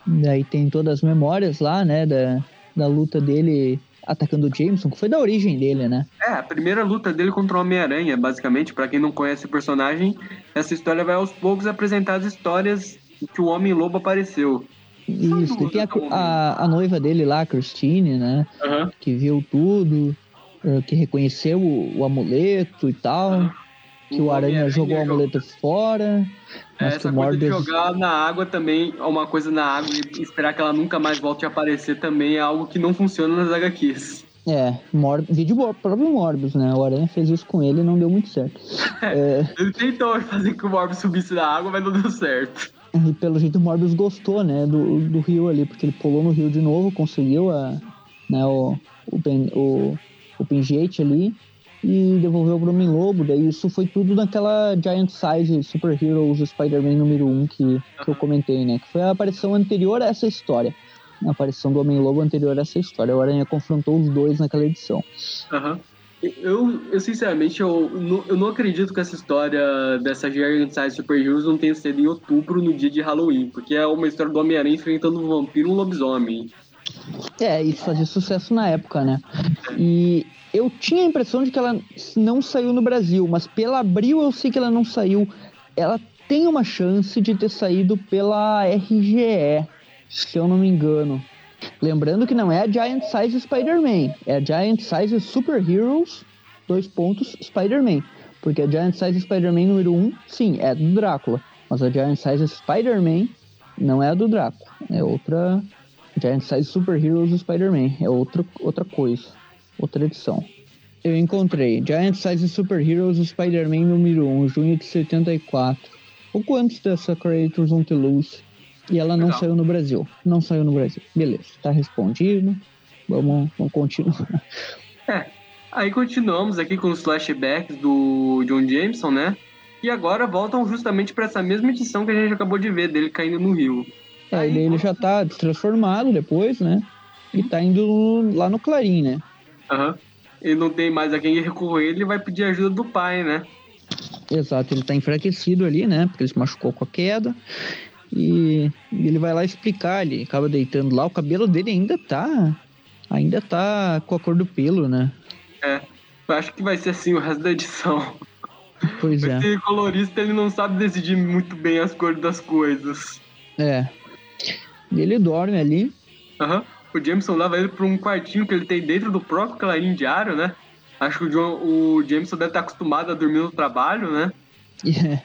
Daí tem todas as memórias lá, né? Da, da luta dele atacando o Jameson, que foi da origem dele, né? É, a primeira luta dele contra o Homem-Aranha, basicamente, para quem não conhece o personagem, essa história vai aos poucos apresentar as histórias que o Homem-Lobo apareceu. Isso, tem a, a, a, noiva dele lá, a Christine, né? Uhum. Que viu tudo, eh, que reconheceu o, o amuleto e tal. Uhum. Que o, o Aranha jogou o amuleto fora. Mas Essa coisa Morbius... de jogar na água também, uma coisa na água e esperar que ela nunca mais volte a aparecer também é algo que não funciona nas HQs. É, Mor vídeo próprio Morbius, né? O Aranha fez isso com ele e não deu muito certo. É, é... Ele tentou fazer que o Morbius subisse na água, mas não deu certo. E pelo jeito o Morbius gostou, né, do, do rio ali, porque ele pulou no rio de novo, conseguiu a, né, o, o, o, o pingente ali e devolveu pro Homem Lobo. Daí isso foi tudo naquela Giant Size Super Heroes Spider-Man número 1 que, que eu comentei, né? Que foi a aparição anterior a essa história. A aparição do Homem Lobo anterior a essa história. O Aranha confrontou os dois naquela edição. Uhum. Eu, eu sinceramente, eu não, eu não acredito que essa história dessa Giant Size Super Heroes não tenha sido em outubro, no dia de Halloween, porque é uma história do Homem-Aranha enfrentando um vampiro e um lobisomem. É, isso fazia sucesso na época, né? E eu tinha a impressão de que ela não saiu no Brasil, mas pela Abril eu sei que ela não saiu. Ela tem uma chance de ter saído pela RGE, se eu não me engano. Lembrando que não é a Giant Size Spider-Man, é a Giant Size Super Heroes, dois pontos, Spider-Man. Porque a Giant Size Spider-Man número 1, um, sim, é do Drácula. Mas a Giant Size Spider-Man não é a do Drácula. É outra. Giant Size Super Heroes Spider-Man. É outra, outra coisa. Outra edição. Eu encontrei Giant Size Super Heroes Spider-Man número 1, junho de 74. Pouco antes dessa Creators on the Loose. E ela não Legal. saiu no Brasil. Não saiu no Brasil. Beleza, tá respondido. Vamos, vamos continuar. É, aí continuamos aqui com os flashbacks do John Jameson, né? E agora voltam justamente para essa mesma edição que a gente acabou de ver, dele caindo no rio. É, aí, ele já tá transformado depois, né? E tá indo lá no Clarim, né? Aham. Uhum. Ele não tem mais a quem recorrer, ele vai pedir ajuda do pai, né? Exato, ele tá enfraquecido ali, né? Porque ele se machucou com a queda. E, ele vai lá explicar, ele acaba deitando lá, o cabelo dele ainda tá. Ainda tá com a cor do pelo, né? É. Eu acho que vai ser assim o resto da edição. Pois é. Esse colorista ele não sabe decidir muito bem as cores das coisas. É. E ele dorme ali. Aham. Uhum. O Jameson leva ele pra um quartinho que ele tem dentro do próprio clarim diário, né? Acho que o, John, o Jameson deve estar acostumado a dormir no trabalho, né? É,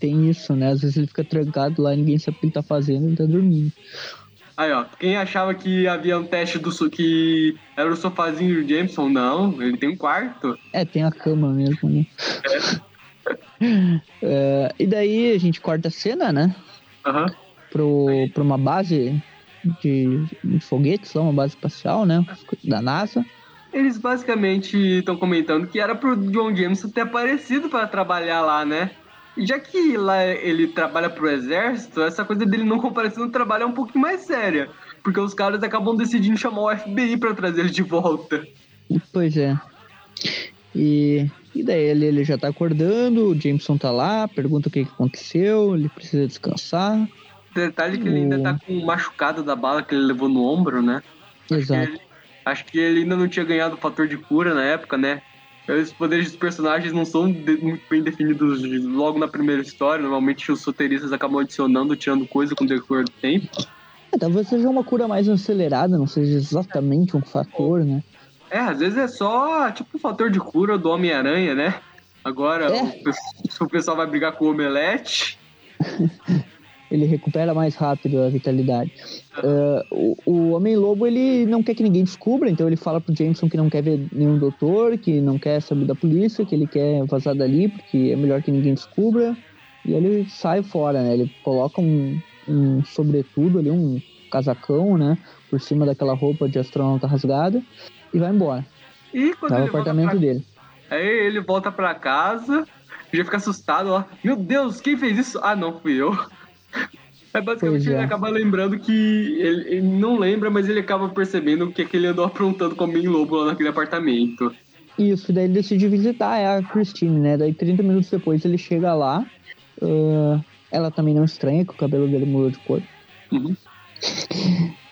tem isso, né? Às vezes ele fica trancado lá, ninguém sabe o que ele tá fazendo, ele tá dormindo. Aí, ó, quem achava que havia um teste do que era o sofazinho do Jameson, não, ele tem um quarto. É, tem a cama mesmo, né? É. é, e daí a gente corta a cena, né? Aham. Uhum. Pro, pra uma base de, de foguetes, uma base espacial, né? Da NASA. Eles basicamente estão comentando que era pro John Jameson ter aparecido para trabalhar lá, né? E já que lá ele trabalha pro exército, essa coisa dele não comparecer no trabalho é um pouquinho mais séria. Porque os caras acabam decidindo chamar o FBI para trazer ele de volta. Pois é. E, e daí ele, ele já tá acordando, o Jameson tá lá, pergunta o que, que aconteceu, ele precisa descansar. Detalhe que o... ele ainda tá com um machucado da bala que ele levou no ombro, né? Exato. Acho que ele ainda não tinha ganhado o fator de cura na época, né? Os poderes dos personagens não são de, muito bem definidos logo na primeira história. Normalmente os roteiristas acabam adicionando, tirando coisa com o decorrer do tempo. É, talvez seja uma cura mais acelerada, não seja exatamente um fator, né? É, às vezes é só tipo um fator de cura do Homem-Aranha, né? Agora É. o, o pessoal vai brigar com o Omelete. Ele recupera mais rápido a vitalidade. Ah, o, o Homem-Lobo, ele não quer que ninguém descubra, então ele fala pro Jameson que não quer ver nenhum doutor, que não quer saber da polícia, que ele quer vazar dali, porque é melhor que ninguém descubra. E ele sai fora, né? Ele coloca um, um sobretudo ali, um casacão, né? Por cima daquela roupa de astronauta rasgada e vai embora. E quando Vai no ele apartamento pra... dele. Aí ele volta pra casa, já fica assustado lá. Meu Deus, quem fez isso? Ah, não, fui eu. É basicamente Pois é. ele acaba lembrando que. Ele, ele não lembra, mas ele acaba percebendo o que, é que ele andou aprontando com o Homem Lobo lá naquele apartamento. Isso, daí ele decide visitar é a Christine, né? Daí 30 minutos depois ele chega lá. ah, ela também não estranha que o cabelo dele mudou de cor. Uhum.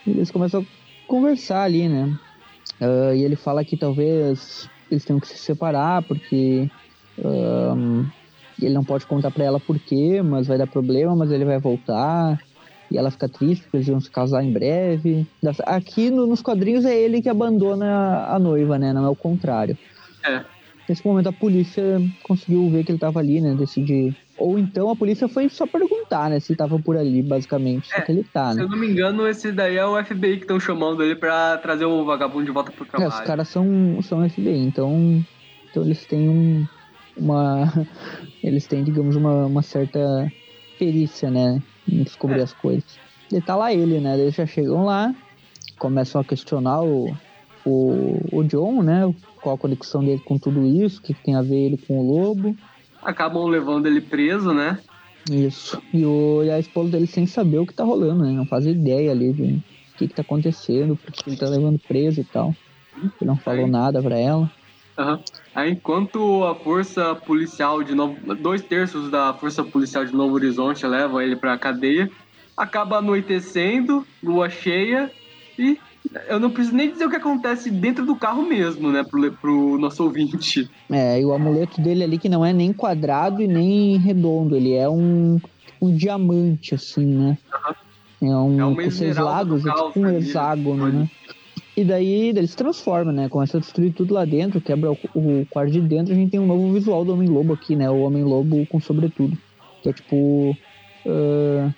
E eles começam a conversar ali, né? Ah, e ele fala que talvez eles tenham que se separar porque ele não pode contar pra ela por quê, mas vai dar problema, mas ele vai voltar. E ela fica triste porque eles vão se casar em breve. Aqui no- nos quadrinhos é ele que abandona a noiva, né? Não é o contrário. É. Nesse momento a polícia conseguiu ver que ele tava ali, né? Decidir. Ou então a polícia foi só perguntar, né? Se ele tava por ali, basicamente. Só É, que ele tá, Se né? eu não me engano, esse daí é o FBI que estão chamando ele pra trazer o vagabundo de volta pro É, trabalho. os caras são, são FBI, então, então eles têm um, uma. Eles têm, digamos, uma, uma certa perícia, né? Em descobrir É. as coisas. E tá lá ele, né? Eles já chegam lá, começam a questionar o, o, o John, né? Qual a conexão dele com tudo isso, o que, que tem a ver ele com o lobo. Acabam levando ele preso, né? Isso. E, o, e a esposa dele sem saber o que tá rolando, né? Não faz ideia ali de o que, que tá acontecendo, porque ele tá levando preso e tal. Ele não falou Aí. nada pra ela. Aham. Aí, enquanto a força policial de Novo... Dois terços da força policial de Novo Horizonte levam ele pra cadeia, acaba anoitecendo, lua cheia, e eu não preciso nem dizer o que acontece dentro do carro mesmo, né, pro, pro nosso ouvinte. É, e o amuleto dele ali que não é nem quadrado e nem redondo, ele é um, um diamante, assim, né? É um É seis esmeralda lados, do é tipo um ali, hexágono, né? E daí ele se transforma, né? Começa a destruir tudo lá dentro, quebra o, o quarto de dentro, a gente tem um novo visual do Homem-Lobo aqui, né? O Homem-Lobo com sobretudo. Que é tipo. ah,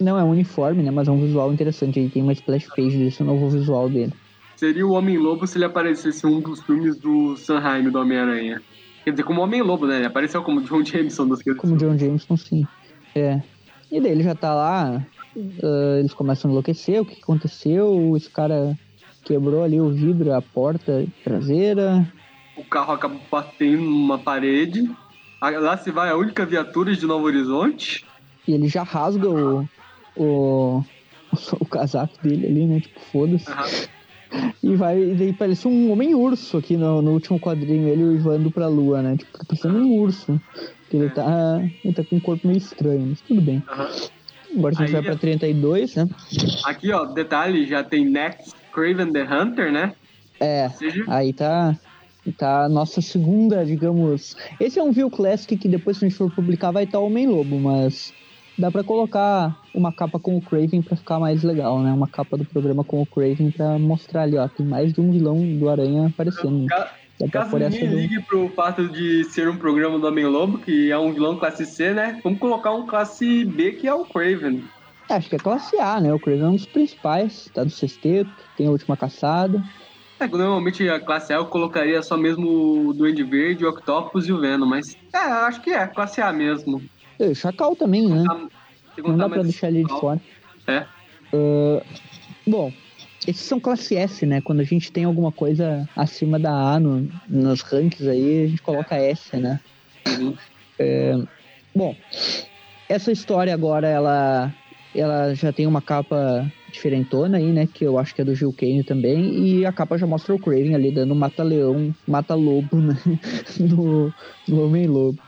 não é um uniforme, né? Mas é um visual interessante. Aí tem uma splash page desse novo visual dele. Seria o Homem-Lobo se ele aparecesse em um dos filmes do Sanheim, do Homem-Aranha. Quer dizer, como Homem-Lobo, né? Ele apareceu como John Jameson das Como John Jameson, sim. É. E daí ele já tá lá, ah, eles começam a enlouquecer, o que aconteceu? Esse cara quebrou ali o vidro, a porta traseira. O carro acaba batendo numa parede. Lá se vai a única viatura de Novo Horizonte. E ele já rasga o, o, o casaco dele ali, né? Tipo, foda-se. Aham. E vai, e daí parece um homem urso aqui no, no último quadrinho, ele uivando pra lua, né? Tipo, tá parecendo um urso. Que ele tá, ele tá com um corpo meio estranho, mas tudo bem. Aham. Agora a gente Aí vai pra 32, né? Aqui, ó, detalhe, já tem Next Craven the Hunter, né? É, seja, Aí tá, tá a nossa segunda, digamos. Esse é um View Classic que depois, se a gente for publicar, vai estar Homem-Lobo, mas dá pra colocar uma capa com o Craven pra ficar mais legal, né? Uma capa do programa com o Craven pra mostrar ali, ó. Tem mais de um vilão do Aranha aparecendo. ca- caso ninguém do... ligue pro fato de ser um programa do Homem-Lobo, que é um vilão classe C, né? Vamos colocar um classe B, que é o Craven. É, Acho que é classe A, né? O Craven é um dos principais, tá do sexteto, tem a última caçada. É, normalmente a classe A eu colocaria só mesmo o Duende Verde, o Octopus e o Venom, mas é, eu acho que é, classe A mesmo. E o Chacal também, né? Não dá pra deixar ele de fora. É. Ah, bom, esses são classe S, né? Quando a gente tem alguma coisa acima da A no, nos rankings aí, a gente coloca S, né? Uhum. Bom, essa história agora, ela, ela já tem uma capa diferentona aí, né? Que eu acho que é do Gil Kane também. E a capa já mostra o Craven ali dando mata-leão, mata-lobo, né? no, no Homem-Lobo.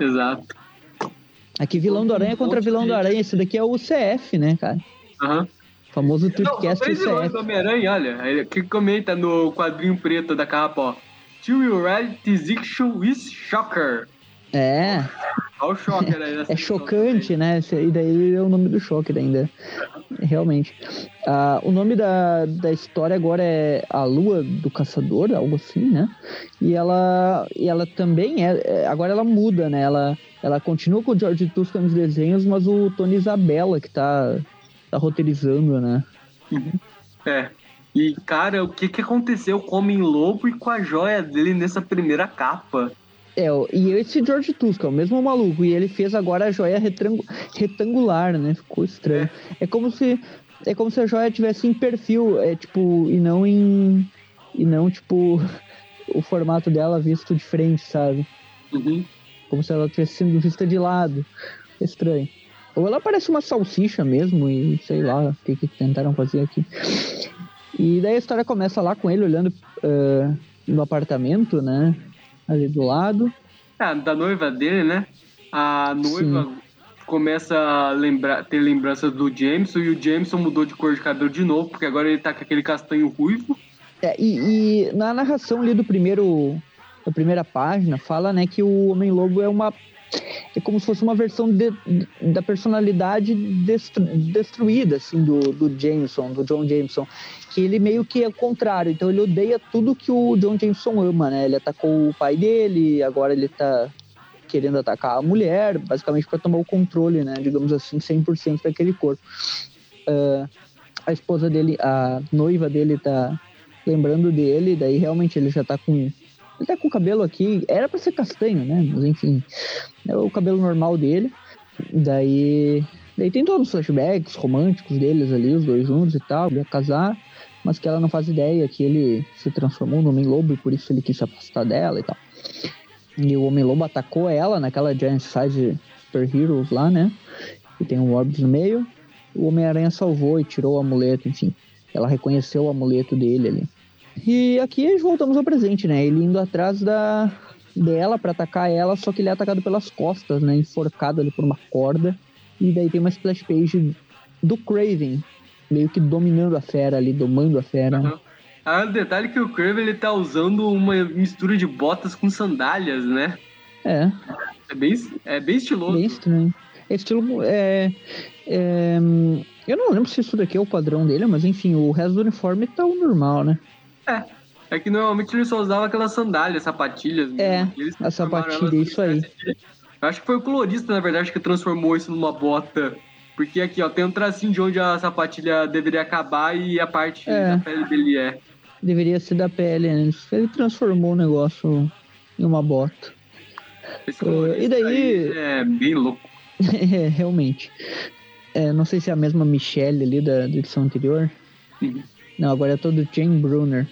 Exato. Aqui, vilão do Aranha contra vilão do Aranha. Esse daqui é o CF, né, cara? Aham. O famoso Tweetcast três vilões do Homem-Aranha, olha. Aí, Que comenta no quadrinho preto da capa, ó. Till you ready, is Shocker. É. Olha o Shocker aí. É chocante, né? E daí é o nome do Shocker ainda. Realmente. Ah, o nome da, da história agora é A Lua do Caçador, algo assim, né? E ela, e ela também é, é. Agora ela muda, né? Ela, ela continua com o George Tuscan nos desenhos, mas o Tony Isabella que tá, tá roteirizando, né? Uhum. É. E, cara, o que, que aconteceu com o Homem-Lobo e com a joia dele nessa primeira capa? É, e esse George Tuska, o mesmo maluco, e ele fez agora a joia retangular, né? Ficou estranho. É. é como se é como se a joia tivesse em perfil, é tipo, e não em e não tipo o formato dela visto de frente, sabe? Uhum. Como se ela tivesse sendo vista de lado. É estranho. Ou ela parece uma salsicha mesmo e sei lá o que, que tentaram fazer aqui. E daí a história começa lá com ele olhando uh, no apartamento, né? Ali do lado. Ah, da noiva dele, né? A noiva Sim. começa a lembrar, ter lembrança do Jameson e o Jameson mudou de cor de cabelo de novo, porque agora ele tá com aquele castanho ruivo. É, e, e na narração ali do primeiro. Da primeira página, fala né, que o Homem-Lobo é uma é como se fosse uma versão de, da personalidade destru, destruída, assim, do, do Jameson, do John Jameson. Que ele meio que é o contrário, então ele odeia tudo que o John Jameson ama, né? Ele atacou o pai dele, agora ele tá querendo atacar a mulher, basicamente para tomar o controle, né? Digamos assim, 100% daquele corpo. Uh, a esposa dele, a noiva dele tá lembrando dele, daí realmente ele já tá com ele tá com o cabelo aqui, era para ser castanho, né? Mas enfim, é o cabelo normal dele. Daí, daí tem todos os flashbacks românticos deles ali, os dois juntos e tal, ia casar, mas que ela não faz ideia que ele se transformou no Homem-Lobo e por isso ele quis se afastar dela e tal. E o Homem-Lobo atacou ela naquela Giant Size Super Heroes lá, né? E tem um Orbs no meio. O Homem-Aranha salvou e tirou o amuleto, enfim. Ela reconheceu o amuleto dele ali. E aqui voltamos ao presente, né? Ele indo atrás da dela para atacar ela, só que ele é atacado pelas costas, né? Enforcado ali por uma corda. E daí tem uma splash page do Craven, meio que dominando a fera ali, domando a fera. Uhum. Ah, o detalhe é que o Craven ele tá usando uma mistura de botas com sandálias, né? É. É bem, é bem estiloso. Bem estranho. É estilo. É, é, eu não lembro se isso daqui é o padrão dele, mas enfim, o resto do uniforme tá o normal, né? É. É que normalmente ele só usava aquelas sandálias, sapatilhas. É, a sapatilha, isso aí. Eu acho que foi o colorista, na verdade, que transformou isso numa bota. Porque aqui, ó, tem um tracinho de onde a sapatilha deveria acabar e a parte é. da pele dele é. Deveria ser da pele antes. Ele transformou o negócio em uma bota. Uh, e daí. É bem louco. é, realmente. É, não sei se é a mesma Michelle ali da, da edição anterior. Uhum. Não, agora é todo Jane Brunner.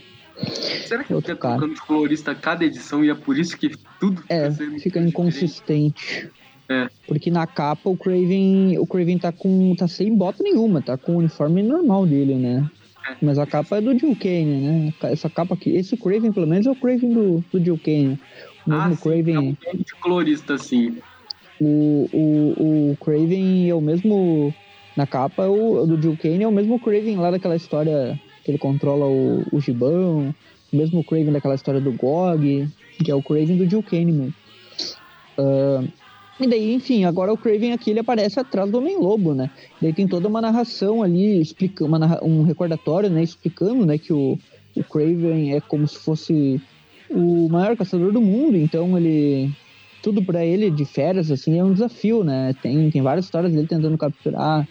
Será que Outro trocando de colorista cada edição e é por isso que tudo fica É, fica inconsistente. É. Porque na capa o Craven, o Craven tá com tá sem bota nenhuma, tá com o uniforme normal dele, né? É. Mas a capa é do Jill Kane, né? Essa capa aqui, esse Craven pelo menos é o Craven do, do Jill Kane. O mesmo ah, sim, Craven. É um de colorista, sim. O, o, o Craven é o mesmo. Na capa, o, o do Jill Kane é o mesmo Craven lá daquela história que ele controla o, o gibão, mesmo o Craven daquela história do Gog, que é o Craven do Jill Kane mesmo. Uh, e daí, enfim, agora o Craven aqui ele aparece atrás do Homem-Lobo, né? Daí tem toda uma narração ali, explica, uma um recordatório, né? Explicando, né, que o, o Craven é como se fosse o maior caçador do mundo, então ele tudo para ele de férias assim é um desafio, né? Tem, tem várias histórias dele tentando capturar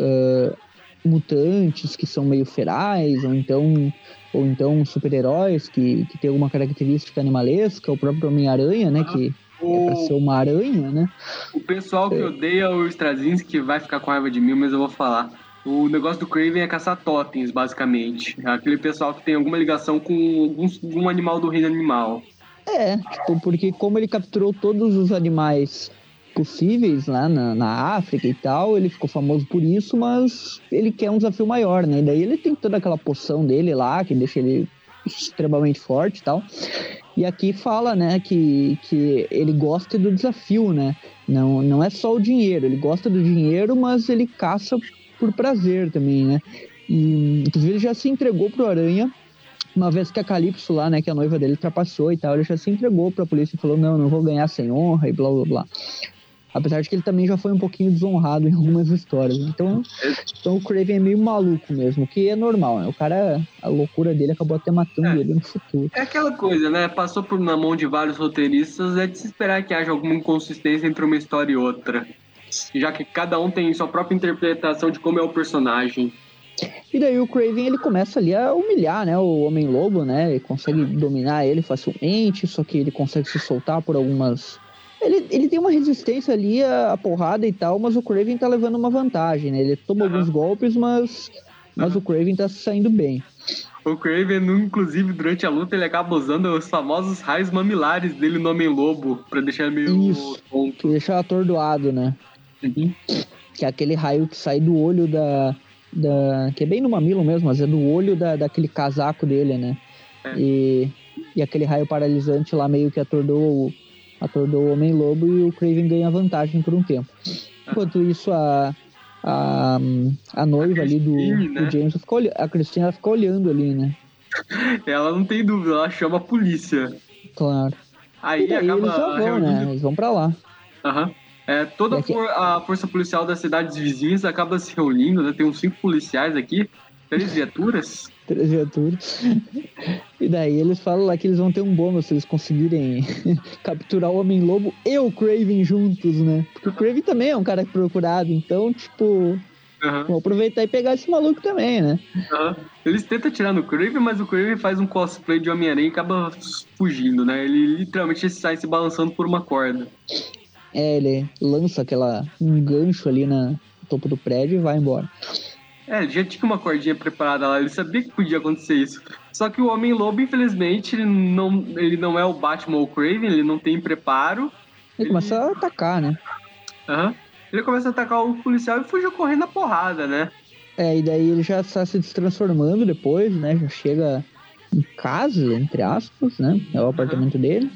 uh, mutantes que são meio ferais, ou então ou então super-heróis que, que tem alguma característica animalesca, o próprio Homem-Aranha, né, que o... é pra ser uma aranha, né? O pessoal que é. odeia o Straczynski vai ficar com raiva de mim, mas eu vou falar. O negócio do Craven é caçar totens, basicamente. É aquele pessoal que tem alguma ligação com algum, algum animal do reino animal. É, tipo, porque como ele capturou todos os animais possíveis lá na, na África e tal. Ele ficou famoso por isso, mas ele quer um desafio maior, né? Daí ele tem toda aquela poção dele lá, que deixa ele extremamente forte e tal. E aqui fala, né, que, que ele gosta do desafio, né? Não, não é só o dinheiro, ele gosta do dinheiro, mas ele caça por prazer também, né? E, inclusive ele já se entregou pro Aranha Uma vez que a Calypso lá, né, que a noiva dele trapaceou e tal, ele já se entregou pra polícia e falou, não, não vou ganhar sem honra e blá blá blá. Apesar de que ele também já foi um pouquinho desonrado em algumas histórias. Então, então o Craven é meio maluco mesmo, que é normal, né? O cara, a loucura dele acabou até matando é. ele no futuro. É aquela coisa, né? Passou por na mão de vários roteiristas, é de se esperar que haja alguma inconsistência entre uma história e outra. Já que cada um tem sua própria interpretação de como é o personagem. E daí o Craven ele começa ali a humilhar, né, o Homem-Lobo, né? Ele consegue dominar ele facilmente, só que ele consegue se soltar por algumas ele, ele tem uma resistência ali a, a, porrada e tal, mas o Craven tá levando uma vantagem, né? Ele toma uhum. alguns golpes, mas, mas uhum. o Craven tá saindo bem. O Craven, inclusive, durante a luta, ele acaba usando os famosos raios mamilares dele no Homem-Lobo, pra deixar meio Isso, tonto. deixar atordoado, né? Uhum. Que é aquele raio que sai do olho da, da... Que é bem no mamilo mesmo, mas é do olho da, daquele casaco dele, né? É. E, e aquele raio paralisante lá meio que atordou atordou o Homem-Lobo e o Craven ganha vantagem por um tempo. Enquanto isso, a, a, a noiva a ali do, né? do James, ficou, a Cristina ficou olhando ali, né? Ela não tem dúvida, ela chama a polícia. Claro. Aí e daí acaba eles já vão, né? Eles vão pra lá. Aham. Uhum. É, toda aqui... a força policial das cidades vizinhas acaba se reunindo, né? Tem uns cinco policiais aqui, três viaturas. Três viaturas. E daí eles falam lá que eles vão ter um bônus se eles conseguirem capturar o Homem-Lobo e o Craven juntos, né? Porque o Craven também é um cara procurado, então, tipo. Uhum. Vou aproveitar e pegar esse maluco também, né? Uhum. Eles tentam tirar no Craven, mas o Craven faz um cosplay de Homem-Aranha e acaba fugindo, né? Ele literalmente sai se balançando por uma corda. É, ele lança aquela um gancho ali na, no topo do prédio e vai embora. É, ele já tinha uma cordinha preparada lá, ele sabia que podia acontecer isso. Só que o Homem-Lobo, infelizmente, ele não, ele não é o Batman ou o Craven, ele não tem preparo. Ele, ele... começa a atacar, né? Aham. Uhum. Ele começa a atacar o policial e fugiu correndo na porrada, né? É, e daí ele já está se transformando depois, né? Já chega em casa, entre aspas, né? É o apartamento uhum. dele.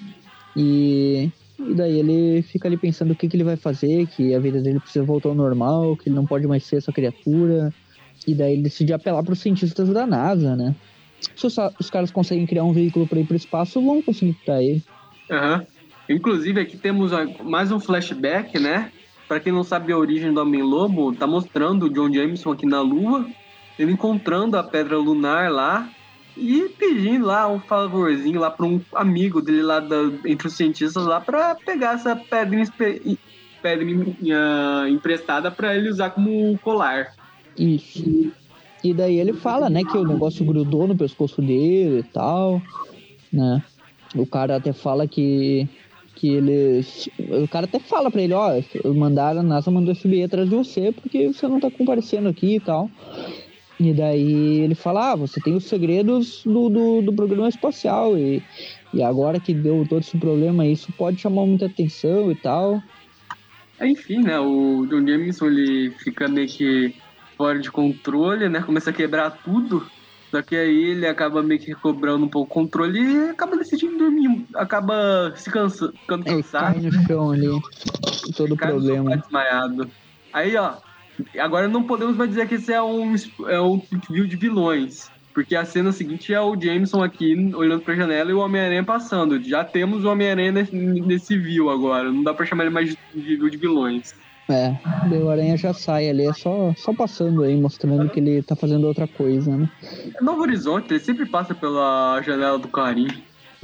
E, e daí ele fica ali pensando o que, que ele vai fazer, que a vida dele precisa voltar ao normal, que ele não pode mais ser essa criatura, e daí ele decide apelar para os cientistas da NASA, né? Se os, os, caras conseguem criar um veículo para ir para o espaço, vão conseguir para ele. Uhum. Inclusive, aqui temos mais um flashback, né? Para quem não sabe a origem do Homem-Lobo, tá mostrando o John Jameson aqui na Lua, ele encontrando a pedra lunar lá e pedindo lá um favorzinho lá para um amigo dele lá da, entre os cientistas lá para pegar essa pedra, pedra uh, emprestada para ele usar como colar. Isso. E daí ele fala, né, que o negócio grudou no pescoço dele e tal, né? O cara até fala que que eles. O cara até fala pra ele, ó, mandaram, a NASA mandou FBI atrás de você porque você não tá comparecendo aqui e tal. E daí ele fala, ah, você tem os segredos do, do, do programa espacial e, e agora que deu todo esse problema, isso pode chamar muita atenção e tal. Enfim, né, o John Jameson, ele fica meio que fora de controle, né? Começa a quebrar tudo. Só que aí ele acaba meio que recobrando um pouco o controle e acaba decidindo dormir. Acaba se cansa, ficando cansado. Ele cai no chão ali. Todo problema. desmaiado. Aí, ó. Agora não podemos mais dizer que esse é um, é um view de vilões. Porque a cena seguinte é o Jameson aqui olhando pra janela e o Homem-Aranha passando. Já temos o Homem-Aranha nesse, nesse view agora. Não dá pra chamar ele mais de view de vilões. É, o Aranha já sai ali, é só, só passando aí, mostrando que ele tá fazendo outra coisa, né? É Novo Horizonte, ele sempre passa pela janela do Clarim.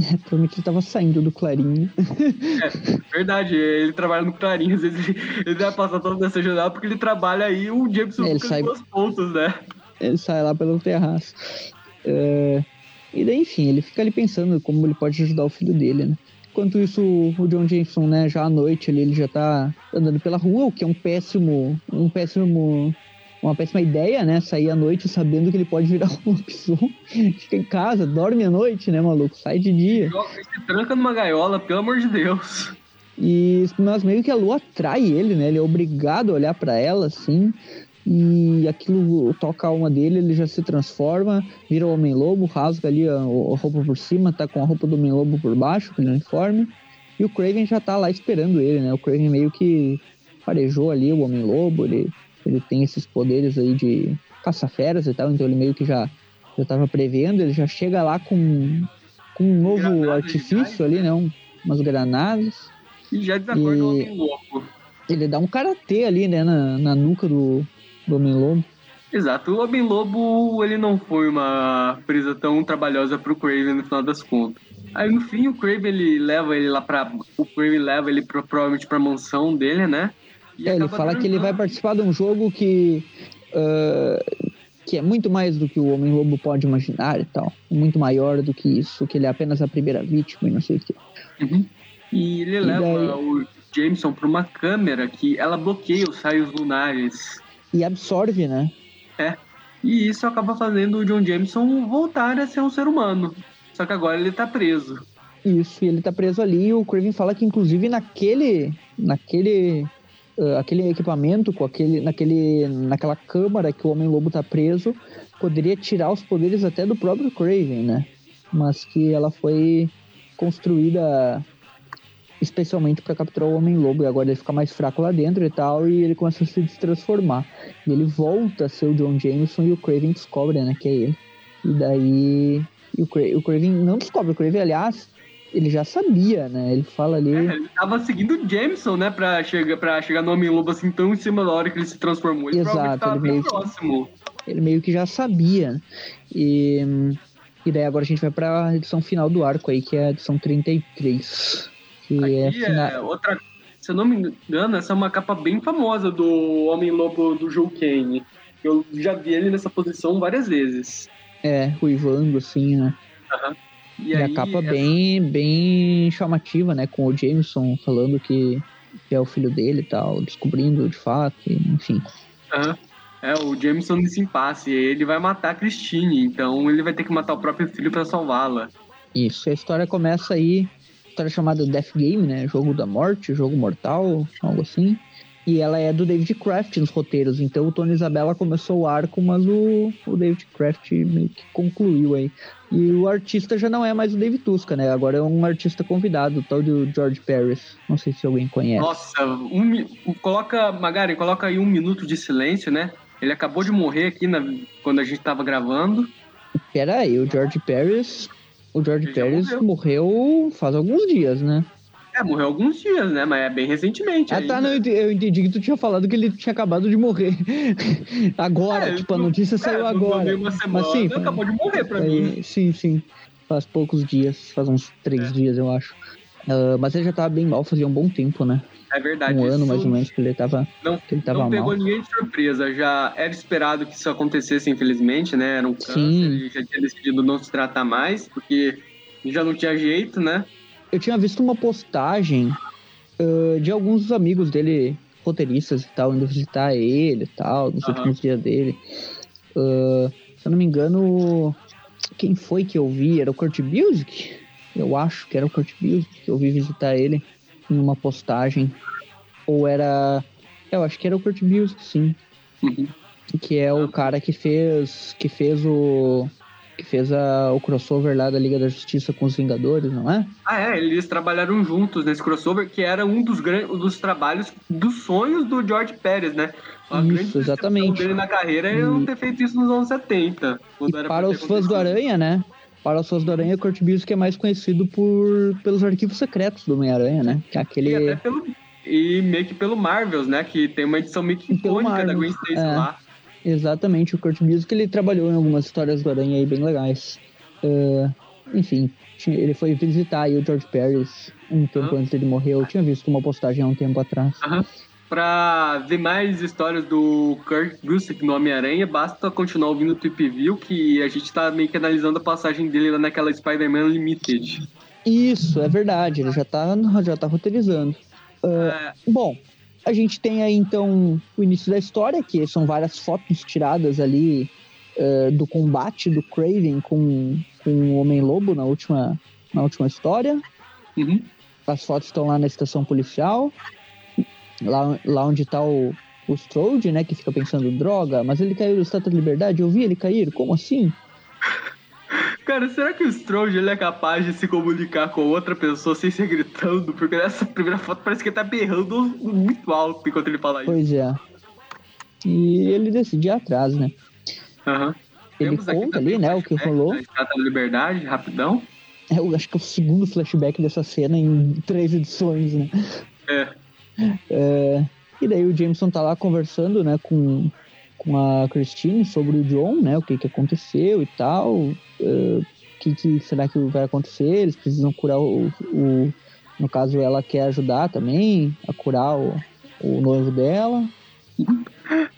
É, provavelmente ele tava saindo do Clarim. É, verdade, ele trabalha no Clarim, às vezes ele, ele vai passar toda essa janela porque ele trabalha aí, o Jameson é, ele sai... duas pontas, né? Ele sai lá pelo terraço. É... E daí, enfim, ele fica ali pensando como ele pode ajudar o filho dele, né? Enquanto isso, o John Jameson, né, já à noite ali, ele já tá andando pela rua, o que é um péssimo, um péssimo, uma péssima ideia, né, sair à noite sabendo que ele pode virar um lobisomem. Fica em casa, dorme à noite, né, maluco, sai de dia. Se tranca numa gaiola, pelo amor de Deus. E, mas meio que a lua atrai ele, né, ele é obrigado a olhar para ela, assim, e aquilo toca a alma dele, ele já se transforma, vira o Homem-Lobo, rasga ali a, a, roupa por cima, tá com a roupa do Homem-Lobo por baixo, aquele uniforme, e o Craven já tá lá esperando ele, né? O Craven meio que farejou ali o Homem-Lobo, ele, ele tem esses poderes aí de caça-feras e tal, então ele meio que já já tava prevendo, ele já chega lá com, com um novo artifício ali, né? Um- umas granadas. E já desacorda E- o Homem Lobo. Ele dá um karatê ali, né, na, na nuca do, do Homem-Lobo. Exato, o Homem Lobo ele não foi uma presa tão trabalhosa pro Craven no final das contas. Aí no fim o Craven ele leva ele lá pra. O Craven leva ele pra, provavelmente pra mansão dele, né? E É, ele fala que ele vai participar de um jogo que. ah, que é muito mais do que o Homem-Lobo pode imaginar e tal. Muito maior do que isso, que ele é apenas a primeira vítima e não sei o que. Uhum. E ele leva daí? o Jameson pra uma câmera que ela bloqueia os raios lunares. E absorve, né? E isso acaba fazendo o John Jameson voltar a ser um ser humano. Só que agora ele tá preso. Isso, e ele tá preso ali e o Craven fala que inclusive naquele. naquele. ah, aquele equipamento, com aquele, naquele, naquela câmara que o Homem-Lobo tá preso, poderia tirar os poderes até do próprio Craven, né? Mas que ela foi construída especialmente para capturar o Homem-Lobo, e agora ele fica mais fraco lá dentro e tal, e ele começa a se transformar. E ele volta a ser o John Jameson e o Craven descobre, né, que é ele. E daí. E o, Cra o Craven não descobre, o Craven, aliás, ele já sabia, né? Ele fala ali. É, ele tava seguindo o Jameson, né? Pra chegar, pra chegar no Homem-Lobo assim tão em cima da hora que ele se transformou. Ele Exato, ele meio que- próximo. ele meio que já sabia. E, e daí agora a gente vai pra edição final do arco aí, que é a edição 33. Que é, Aqui fina- é outra. Se eu não me engano, essa é uma capa bem famosa do Homem-Lobo do Joe Kane. Eu já vi ele nessa posição várias vezes. é, ruivando, assim, né? E, E, aí, a capa essa- bem, bem chamativa, né? Com o Jameson falando que, que é o filho dele e tal, descobrindo de fato, e, enfim. Aham. É, o Jameson nesse impasse. Ele vai matar a Christine, então ele vai ter que matar o próprio filho pra salvá-la. Isso, a história começa aí, história chamada Death Game, né? Jogo da morte, jogo mortal, algo assim. E ela é do David Kraft nos roteiros, então o Tony Isabella começou o arco, mas o, o David Kraft meio que concluiu aí. E o artista já não é mais o David Tusca, né? Agora é um artista convidado, o tal de George Paris. Não sei se alguém conhece. Nossa, um, coloca, Magari, coloca aí um minuto de silêncio, né? Ele acabou de morrer aqui na- quando a gente tava gravando. Pera aí, o George Paris. O George Paris morreu. morreu faz alguns dias, né? É, morreu alguns dias, né? Mas é bem recentemente. Ah, tá, não, eu ente- eu entendi que tu tinha falado que ele tinha acabado de morrer. agora, É, tipo, a notícia É, saiu agora. uma semana, Mas sim, acabou de morrer pra Aí, mim. Sim, sim. Faz poucos dias, faz uns três É. dias, eu acho. Ah, mas ele já tava bem mal, fazia um bom tempo, né? É verdade. um ano mais ou menos que ele tava, Não, que ele tava não pegou mal. ninguém de surpresa. Já era esperado que isso acontecesse, infelizmente, né? Era um câncer, Sim. ele já tinha decidido não se tratar mais, porque já não tinha jeito, né? Eu tinha visto uma postagem ah, de alguns dos amigos dele, roteiristas e tal, indo visitar ele e tal, nos Aham. últimos dias dele. Ah, se eu não me engano, quem foi que eu vi? Era o Kurt Busiek? Eu acho que era o Kurt Busiek que eu vi visitar ele em uma postagem. Ou era. Eu acho que era o Kurt Busiek, sim. Uhum. Que é o cara que fez. que fez o. que fez a, o crossover lá da Liga da Justiça com os Vingadores, não é? Ah, é, eles trabalharam juntos nesse crossover, que era um dos, gran... dos trabalhos, dos sonhos do George Pérez, né? A Isso, exatamente. dele na carreira é não ter feito isso nos anos 70. quando E era para os fãs do. Aranha, né? Para os fãs do Aranha, Kurt Busiek é mais conhecido por, pelos arquivos secretos do Homem-Aranha, né? Que é E aquele. até pelo. E meio que pelo Marvels, né? Que tem uma edição meio que E icônica da Gwen Stacy é. lá. Exatamente, o Kurt Busiek ele trabalhou em algumas histórias do Aranha aí bem legais. Ah, enfim, ele foi visitar aí o George Paris um tempo antes dele morrer. Eu tinha visto uma postagem há um tempo atrás. Pra ver mais histórias do Kurt Busiek no Homem-Aranha, basta continuar ouvindo o Trip View, que a gente tá meio que analisando a passagem dele lá naquela Spider-Man Limited. Isso, é verdade, ele já tá, já tá roteirizando. É, Bom, a gente tem aí então o início da história, que são várias fotos tiradas ali eh, do combate do Craven com, com o Homem-Lobo na última, na última história. uhum. As fotos estão lá na estação policial, lá, lá onde tá o, o Strode, né, que fica pensando, droga, mas ele caiu do Estátua da Liberdade, eu vi ele cair, como assim? Cara, será que o Strode ele é capaz de se comunicar com outra pessoa sem ser gritando? Porque nessa primeira foto parece que ele tá berrando muito alto enquanto ele fala isso. Pois é. E ele decide ir atrás, né? Aham. ele conta ali, né, o que rolou. Estátua da Liberdade, rapidão. É, eu acho que é o segundo flashback dessa cena em três edições, né? É. É, e daí o Jameson tá lá conversando, né, com, com a Christine sobre o John, né, o que que aconteceu e tal. O que, que será que vai acontecer? Eles precisam curar o, o no caso, ela quer ajudar também a curar o, o noivo dela.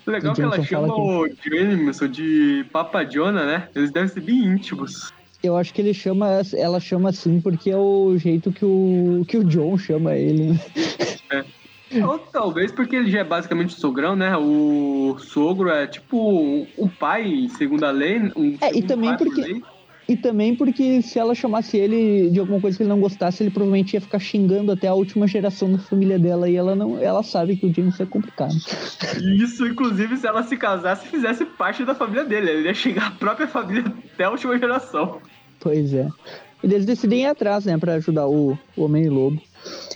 Legal que ela chama que... o Jameson de Papa Jonah, né? Eles devem ser bem íntimos. Eu acho que ele chama, ela chama assim porque é o jeito que o, que o John chama ele. Né? É. Ou talvez porque ele já é basicamente o sogrão, né? O sogro é tipo um pai, segundo a lei. Um é, e também porque. E também porque se ela chamasse ele de alguma coisa que ele não gostasse, ele provavelmente ia ficar xingando até a última geração da família dela e ela não, ela sabe que o James é complicado. Isso, inclusive, se ela se casasse e fizesse parte da família dele, ele ia xingar a própria família até a última geração. Pois é. E eles decidem ir atrás, né, para ajudar o, o Homem-Lobo.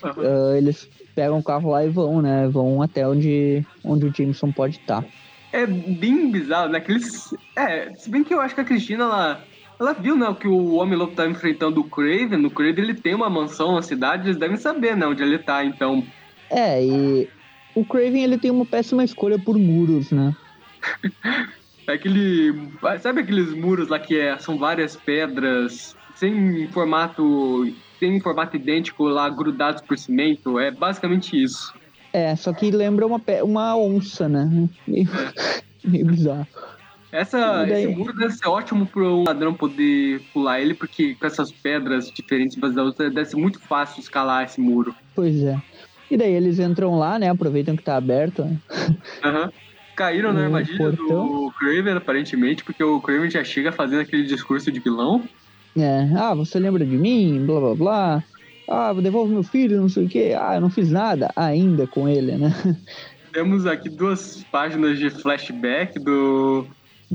Uhum. Uh, eles pegam o carro lá e vão, né, vão até onde, onde o Jameson pode estar. Tá. É bem bizarro, né? Que eles... É, se bem que eu acho que a Cristina, ela ela viu, né, que o Homem-Lobo tá enfrentando o Craven. O Craven, ele tem uma mansão na cidade, eles devem saber, né, onde ele tá, então... É, e o Craven, ele tem uma péssima escolha por muros, né? é aquele... Sabe aqueles muros lá que é, são várias pedras, sem formato... Tem um formato idêntico lá, grudados por cimento? É basicamente isso. É, só que lembra uma, uma onça, né? Meio, é. meio bizarro. Essa. Esse muro deve ser ótimo para um ladrão poder pular ele, porque com essas pedras diferentes das outras, deve ser muito fácil escalar esse muro. Pois é. E daí eles entram lá, né? Aproveitam que tá aberto. Aham. Uhum. Caíram na armadilha portão. do Craven, aparentemente, porque o Craven já chega fazendo aquele discurso de vilão. É, ah, você lembra de mim? Blá blá blá. Ah, devolve meu filho, não sei o quê. Ah, eu não fiz nada ainda com ele, né? Temos aqui duas páginas de flashback do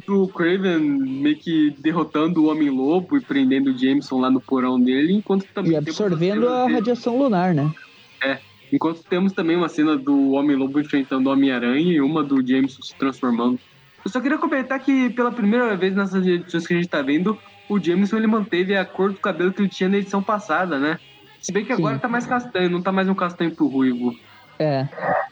do Craven meio que derrotando o Homem-Lobo e prendendo o Jameson lá no porão dele, enquanto também. E absorvendo a dele. radiação lunar, né? É. Enquanto temos também uma cena do Homem-Lobo enfrentando o Homem-Aranha e uma do Jameson se transformando. Eu só queria comentar que pela primeira vez nessas edições que a gente tá vendo, o Jameson ele manteve a cor do cabelo que ele tinha na edição passada, né? Se bem que Sim. agora tá mais castanho, não tá mais um castanho pro ruivo. É.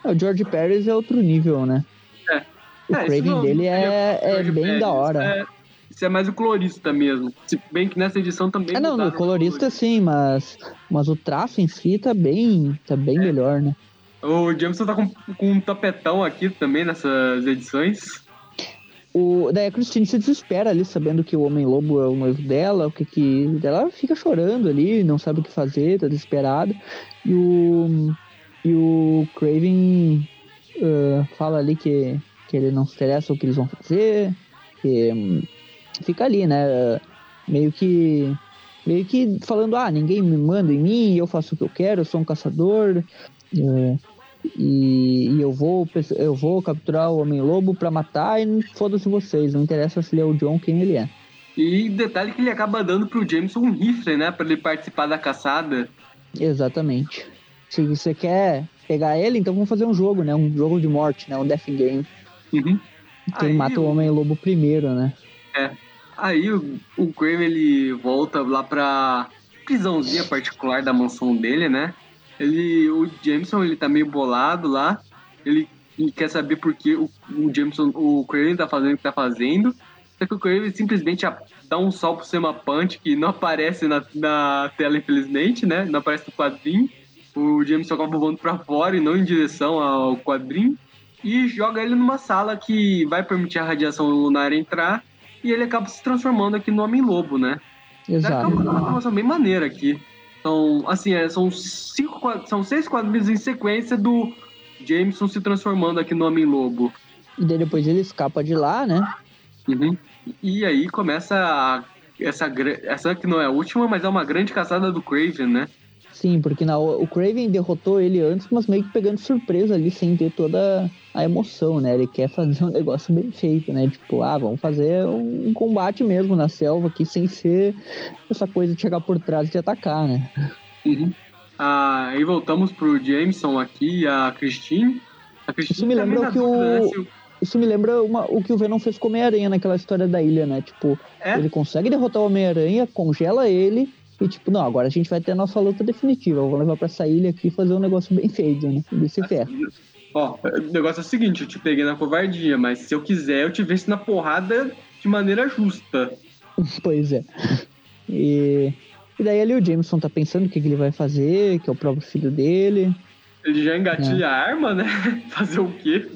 O George Pérez é outro nível, né? É. O é, Craven não, dele é, é, bem Pérez, da hora. É, isso é mais o colorista mesmo. Se bem que nessa edição também. É, não, no colorista sim, mas, mas o traço em si tá bem, tá bem é. melhor, né? O Jameson tá com, com um tapetão aqui também nessas edições. O, daí a Christine se desespera ali, sabendo que o Homem-Lobo é o noivo dela, o que que... Ela fica chorando ali, não sabe o que fazer, tá desesperada. E o... E o Craven uh, fala ali que que ele não se interessa o que eles vão fazer, que hum, fica ali, né? Meio que meio que falando, ah, ninguém me manda em mim, eu faço o que eu quero, eu sou um caçador. É, e, e, eu vou eu vou capturar o Homem-Lobo para matar e foda-se vocês, não interessa se ele é o John quem ele é. E detalhe que ele acaba dando pro Jameson um rifle, né, para ele participar da caçada. Exatamente. Se você quer pegar ele, então vamos fazer um jogo, né, um jogo de morte, né, um death game. Uhum. Quem Aí, mata o Homem-Lobo primeiro, né? É. Aí o, o Graham, ele volta lá pra prisãozinha particular da mansão dele, né? Ele, o Jameson, ele tá meio bolado lá. Ele, ele quer saber por que o, o Jameson, o Craven tá fazendo o que tá fazendo. Só que o Craven simplesmente dá um sol pro Sema Punch, que não aparece na, na tela, infelizmente, né? Não aparece no quadrinho. O Jameson acaba voando pra fora e não em direção ao quadrinho e joga ele numa sala que vai permitir a radiação lunar entrar e ele acaba se transformando aqui no Homem-Lobo, né? Exato. É uma transformação bem maneira aqui. Então, assim, é, são, cinco, são seis quadrinhos em sequência do Jameson se transformando aqui no Homem-Lobo. E daí depois ele escapa de lá, né? Uhum. E aí começa a, essa, essa que não é a última, mas é uma grande caçada do Craven, né? Sim, porque na, o Craven derrotou ele antes, mas meio que pegando surpresa ali, sem ter toda a emoção, né? Ele quer fazer um negócio bem feito, né? Tipo, ah, vamos fazer um combate mesmo na selva aqui, sem ser essa coisa de chegar por trás e te atacar, né? Uhum. Ah, aí voltamos pro Jameson aqui, a Christine. A Christine Isso me lembra que o... Né? isso me lembra uma, o que o Venom fez com o Homem-Aranha naquela história da ilha, né? Tipo, é? ele consegue derrotar o Homem-Aranha, congela ele e tipo, não, agora a gente vai ter a nossa luta definitiva. Eu vou levar pra essa ilha aqui e fazer um negócio bem feito, né? Desse ferro. Ó, o negócio é o seguinte, eu te peguei na covardia, mas se eu quiser, eu te vejo na porrada de maneira justa. pois é. E, e daí ali o Jameson tá pensando o que, que ele vai fazer, que é o próprio filho dele. Ele já engatilha é. a arma, né? Fazer o quê?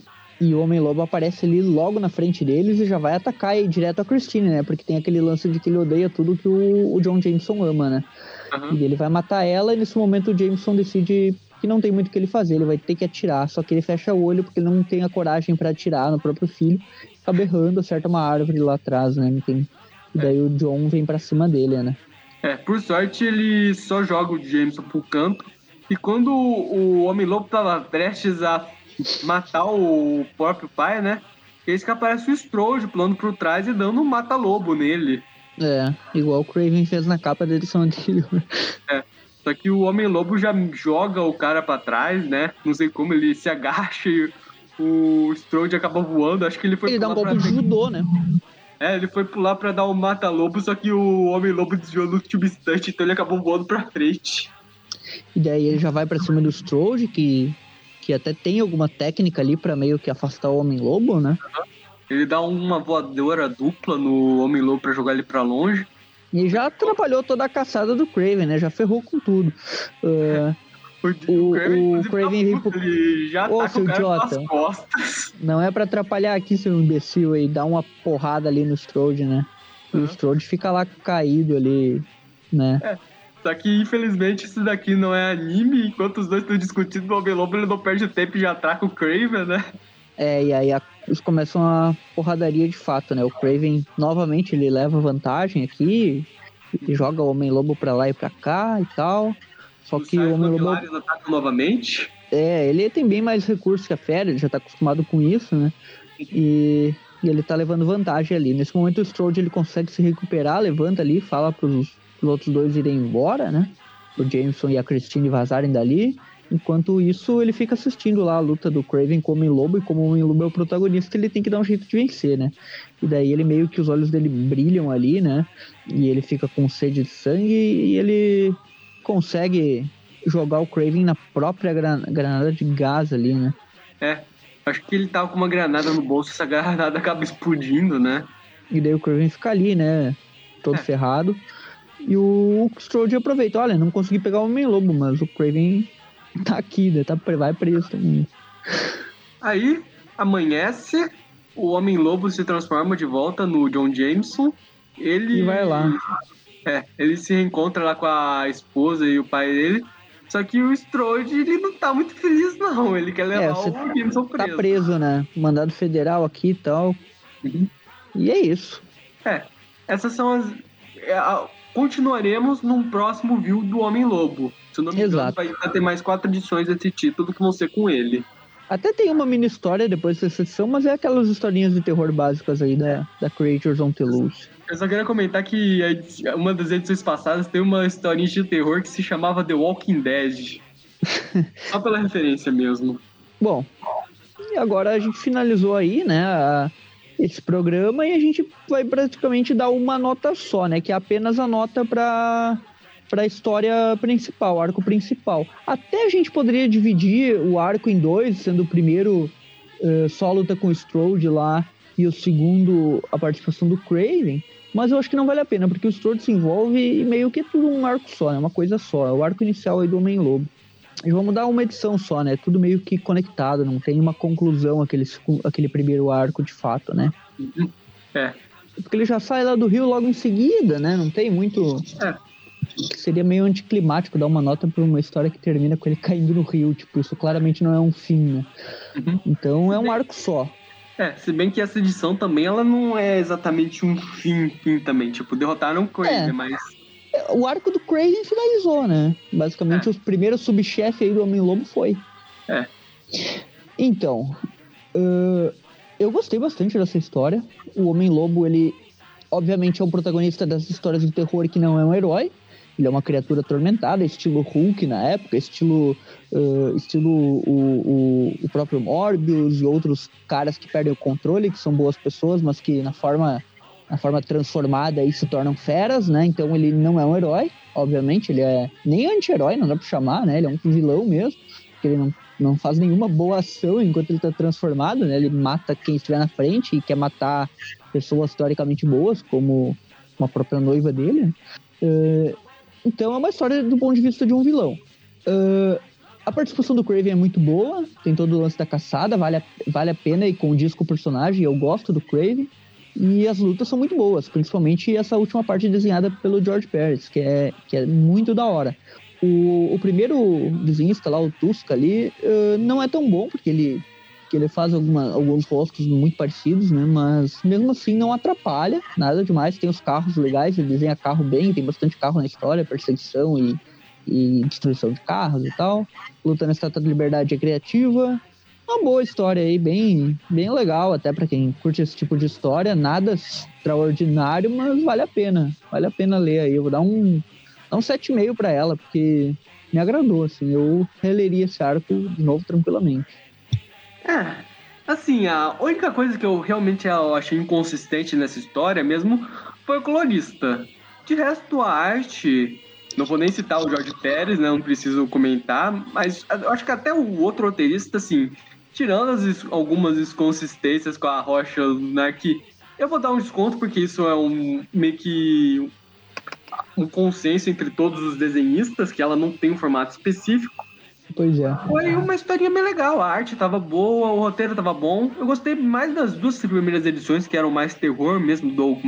E o Homem-Lobo aparece ali logo na frente deles e já vai atacar e direto a Christine, né? Porque tem aquele lance de que ele odeia tudo que o, o John Jameson ama, né? Uhum. E ele vai matar ela e nesse momento o Jameson decide que não tem muito o que ele fazer, ele vai ter que atirar, só que ele fecha o olho porque ele não tem a coragem para atirar no próprio filho, acaba errando, acerta uma árvore lá atrás, né? Tem... E daí é. o John vem para cima dele, né? É, por sorte ele só joga o Jameson pro canto e quando o Homem-Lobo tava prestes a matar o próprio pai, né? Eis que aparece o Strode pulando por trás e dando um mata-lobo nele. É, igual o Craven fez na capa da edição anterior. É. Só que o Homem-Lobo já joga o cara para trás, né? Não sei como ele se agacha e o Strode acaba voando. Acho que ele foi Ele dá um golpe de judô, né? É, ele foi pular para dar um mata-lobo, só que o Homem-Lobo desviou no substante, então ele acabou voando pra frente. E daí ele já vai para cima do Strode, que que até tem alguma técnica ali para meio que afastar o Homem-Lobo, né? Ele dá uma voadora dupla no Homem-Lobo para jogar ele para longe. E já atrapalhou toda a caçada do Craven, né? Já ferrou com tudo. Uh, o, Craven, o Craven vem pro... Já Ô, tá seu idiota. Não é para atrapalhar aqui, seu imbecil, aí. Dá uma porrada ali no Strode, né? E uhum. o Strode fica lá caído ali, né? É. Só que, infelizmente, isso daqui não é anime. Enquanto os dois estão discutindo, o Homem-Lobo ele não perde tempo e já atraca o Craven, né? É, e aí a, eles começam a porradaria de fato, né? O Craven, novamente, ele leva vantagem aqui. E joga o Homem-Lobo pra lá e pra cá e tal. Só que o Homem-Lobo... ataca novamente. É, ele tem bem mais recursos que a Fera, ele já tá acostumado com isso, né? E, e ele tá levando vantagem ali. Nesse momento o Strode ele consegue se recuperar, levanta ali, fala pros os outros dois irem embora, né? O Jameson e a Christine vazarem dali. Enquanto isso, ele fica assistindo lá a luta do Craven com o Homem-Lobo, e como o Homem-Lobo é o protagonista, ele tem que dar um jeito de vencer, né? E daí ele meio que os olhos dele brilham ali, né? E ele fica com sede de sangue e ele consegue jogar o Craven na própria granada de gás ali, né? É, acho que ele tava com uma granada no bolso, essa granada acaba explodindo, né? E daí o Craven fica ali, né? Todo é. ferrado. E o Strode aproveita, olha, não consegui pegar o Homem-Lobo, mas o Craven tá aqui, né? Tá, vai preso também. Aí, amanhece, o Homem-Lobo se transforma de volta no John Jameson. Ele... E vai lá. É, ele se reencontra lá com a esposa e o pai dele. Só que o Strode, ele não tá muito feliz, não. Ele quer levar é, o Jameson preso. Tá preso, né? Mandado federal aqui e tal. Uhum. E é isso. É, essas são as... É, continuaremos num próximo view do Homem-Lobo. Se não me engano, vai ter mais quatro edições desse título que vão ser com ele. Até tem uma mini história depois dessa edição, mas é aquelas historinhas de terror básicas aí da, da Creatures on the Loose. Eu só queria comentar que uma das edições passadas tem uma historinha de terror que se chamava The Walking Dead. só pela referência mesmo. Bom, e agora a gente finalizou aí, né, a, esse programa e a gente vai praticamente dar uma nota só, né? Que é apenas a nota para para a história principal, arco principal. Até a gente poderia dividir o arco em dois, sendo o primeiro uh, só luta com o Strode lá e o segundo a participação do Craven, mas eu acho que não vale a pena, porque o Strode se envolve e meio que é tudo um arco só, né? uma coisa só, é o arco inicial aí do Homem-Lobo. E vamos dar uma edição só, né? Tudo meio que conectado, não tem uma conclusão aquele, aquele primeiro arco de fato, né? É. Porque ele já sai lá do Rio logo em seguida, né? Não tem muito. É. Seria meio anticlimático dar uma nota pra uma história que termina com ele caindo no rio. Tipo, isso claramente não é um fim, né? Uhum. Então é um arco só. É, se bem que essa edição também ela não é exatamente um fim, fim também. Tipo, derrotaram o Craven, é. mas o arco do Craven finalizou, né? Basicamente, é. os primeiros subchefes aí do Homem-Lobo foi. É. Então, uh, eu gostei bastante dessa história. O Homem-Lobo, ele, obviamente, é o protagonista das histórias de terror que não é um herói. Ele é uma criatura atormentada, estilo Hulk na época, estilo, uh, estilo o, o próprio Morbius e outros caras que perdem o controle, que são boas pessoas, mas que na forma, na forma transformada aí se tornam feras, né? Então ele não é um herói, obviamente, ele é nem anti-herói, não dá pra chamar, né? Ele é um vilão mesmo, porque ele não, não faz nenhuma boa ação enquanto ele tá transformado, né? Ele mata quem estiver na frente e quer matar pessoas teoricamente boas, como uma própria noiva dele. Uh, então é uma história do ponto de vista de um vilão. Uh, a participação do Craven é muito boa, tem todo o lance da caçada, vale a, vale a pena e condiz com o personagem, eu gosto do Craven. E as lutas são muito boas, principalmente essa última parte desenhada pelo George Pérez, que é, que é muito da hora. O, o primeiro desenhista lá, o Tusk ali, uh, não é tão bom, porque ele, que ele faz alguma, alguns rostos muito parecidos, né? Mas mesmo assim não atrapalha, nada demais. Tem os carros legais, ele desenha carro bem, tem bastante carro na história, perseguição e e destruição de carros e tal. Luta na Estátua da Liberdade é criativa. Uma boa história aí, bem, bem legal, até para quem curte esse tipo de história. Nada extraordinário, mas vale a pena. Vale a pena ler aí. Eu vou dar um, dar um 7,5 para ela, porque me agradou, assim. Eu releria esse arco de novo tranquilamente. É, assim, a única coisa que eu realmente achei inconsistente nessa história mesmo foi o colorista. De resto, a arte não vou nem citar o Jorge Pérez, né? Não preciso comentar, mas acho que até o outro roteirista, assim, tirando as, algumas inconsistências com a Rocha, né? Que eu vou dar um desconto, porque isso é um meio que um consenso entre todos os desenhistas, que ela não tem um formato específico. Pois é. Foi uma historinha bem legal. A arte tava boa, o roteiro tava bom. Eu gostei mais das duas primeiras edições, que eram mais terror mesmo, do Doug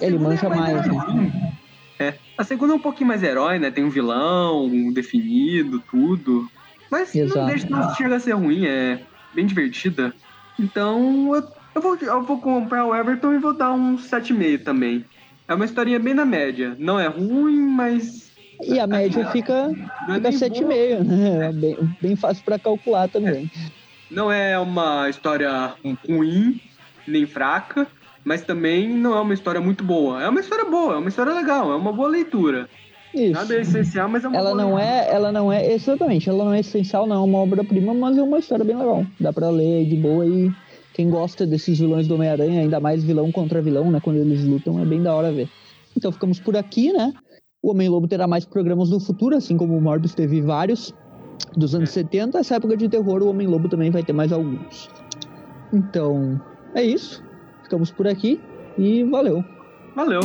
Ele mancha é mais, mais né? É. A segunda é um pouquinho mais herói, né? Tem um vilão um definido, tudo. Mas Exato. não deixa não chega a ser ruim, é bem divertida. Então eu, eu, vou, eu vou comprar o Everton e vou dar um 7,5 também. É uma historinha bem na média. Não é ruim, mas. E a média é, fica, fica 7,5, né? É bem, bem fácil para calcular também. É. Não é uma história ruim, nem fraca mas também não é uma história muito boa. É uma história boa, é uma história legal, é uma boa leitura. Isso. Nada é essencial, mas é uma ela não é, ela não é exatamente, ela não é essencial, não é uma obra-prima, mas é uma história bem legal. Dá para ler de boa e quem gosta desses vilões do Homem-Aranha, ainda mais vilão contra vilão, né, quando eles lutam, é bem da hora ver. Então ficamos por aqui, né? O Homem-Lobo terá mais programas no futuro, assim como o Morbius teve vários dos anos é. 70. Essa época de terror, o Homem-Lobo também vai ter mais alguns. Então, é isso. Ficamos por aqui e valeu. Valeu.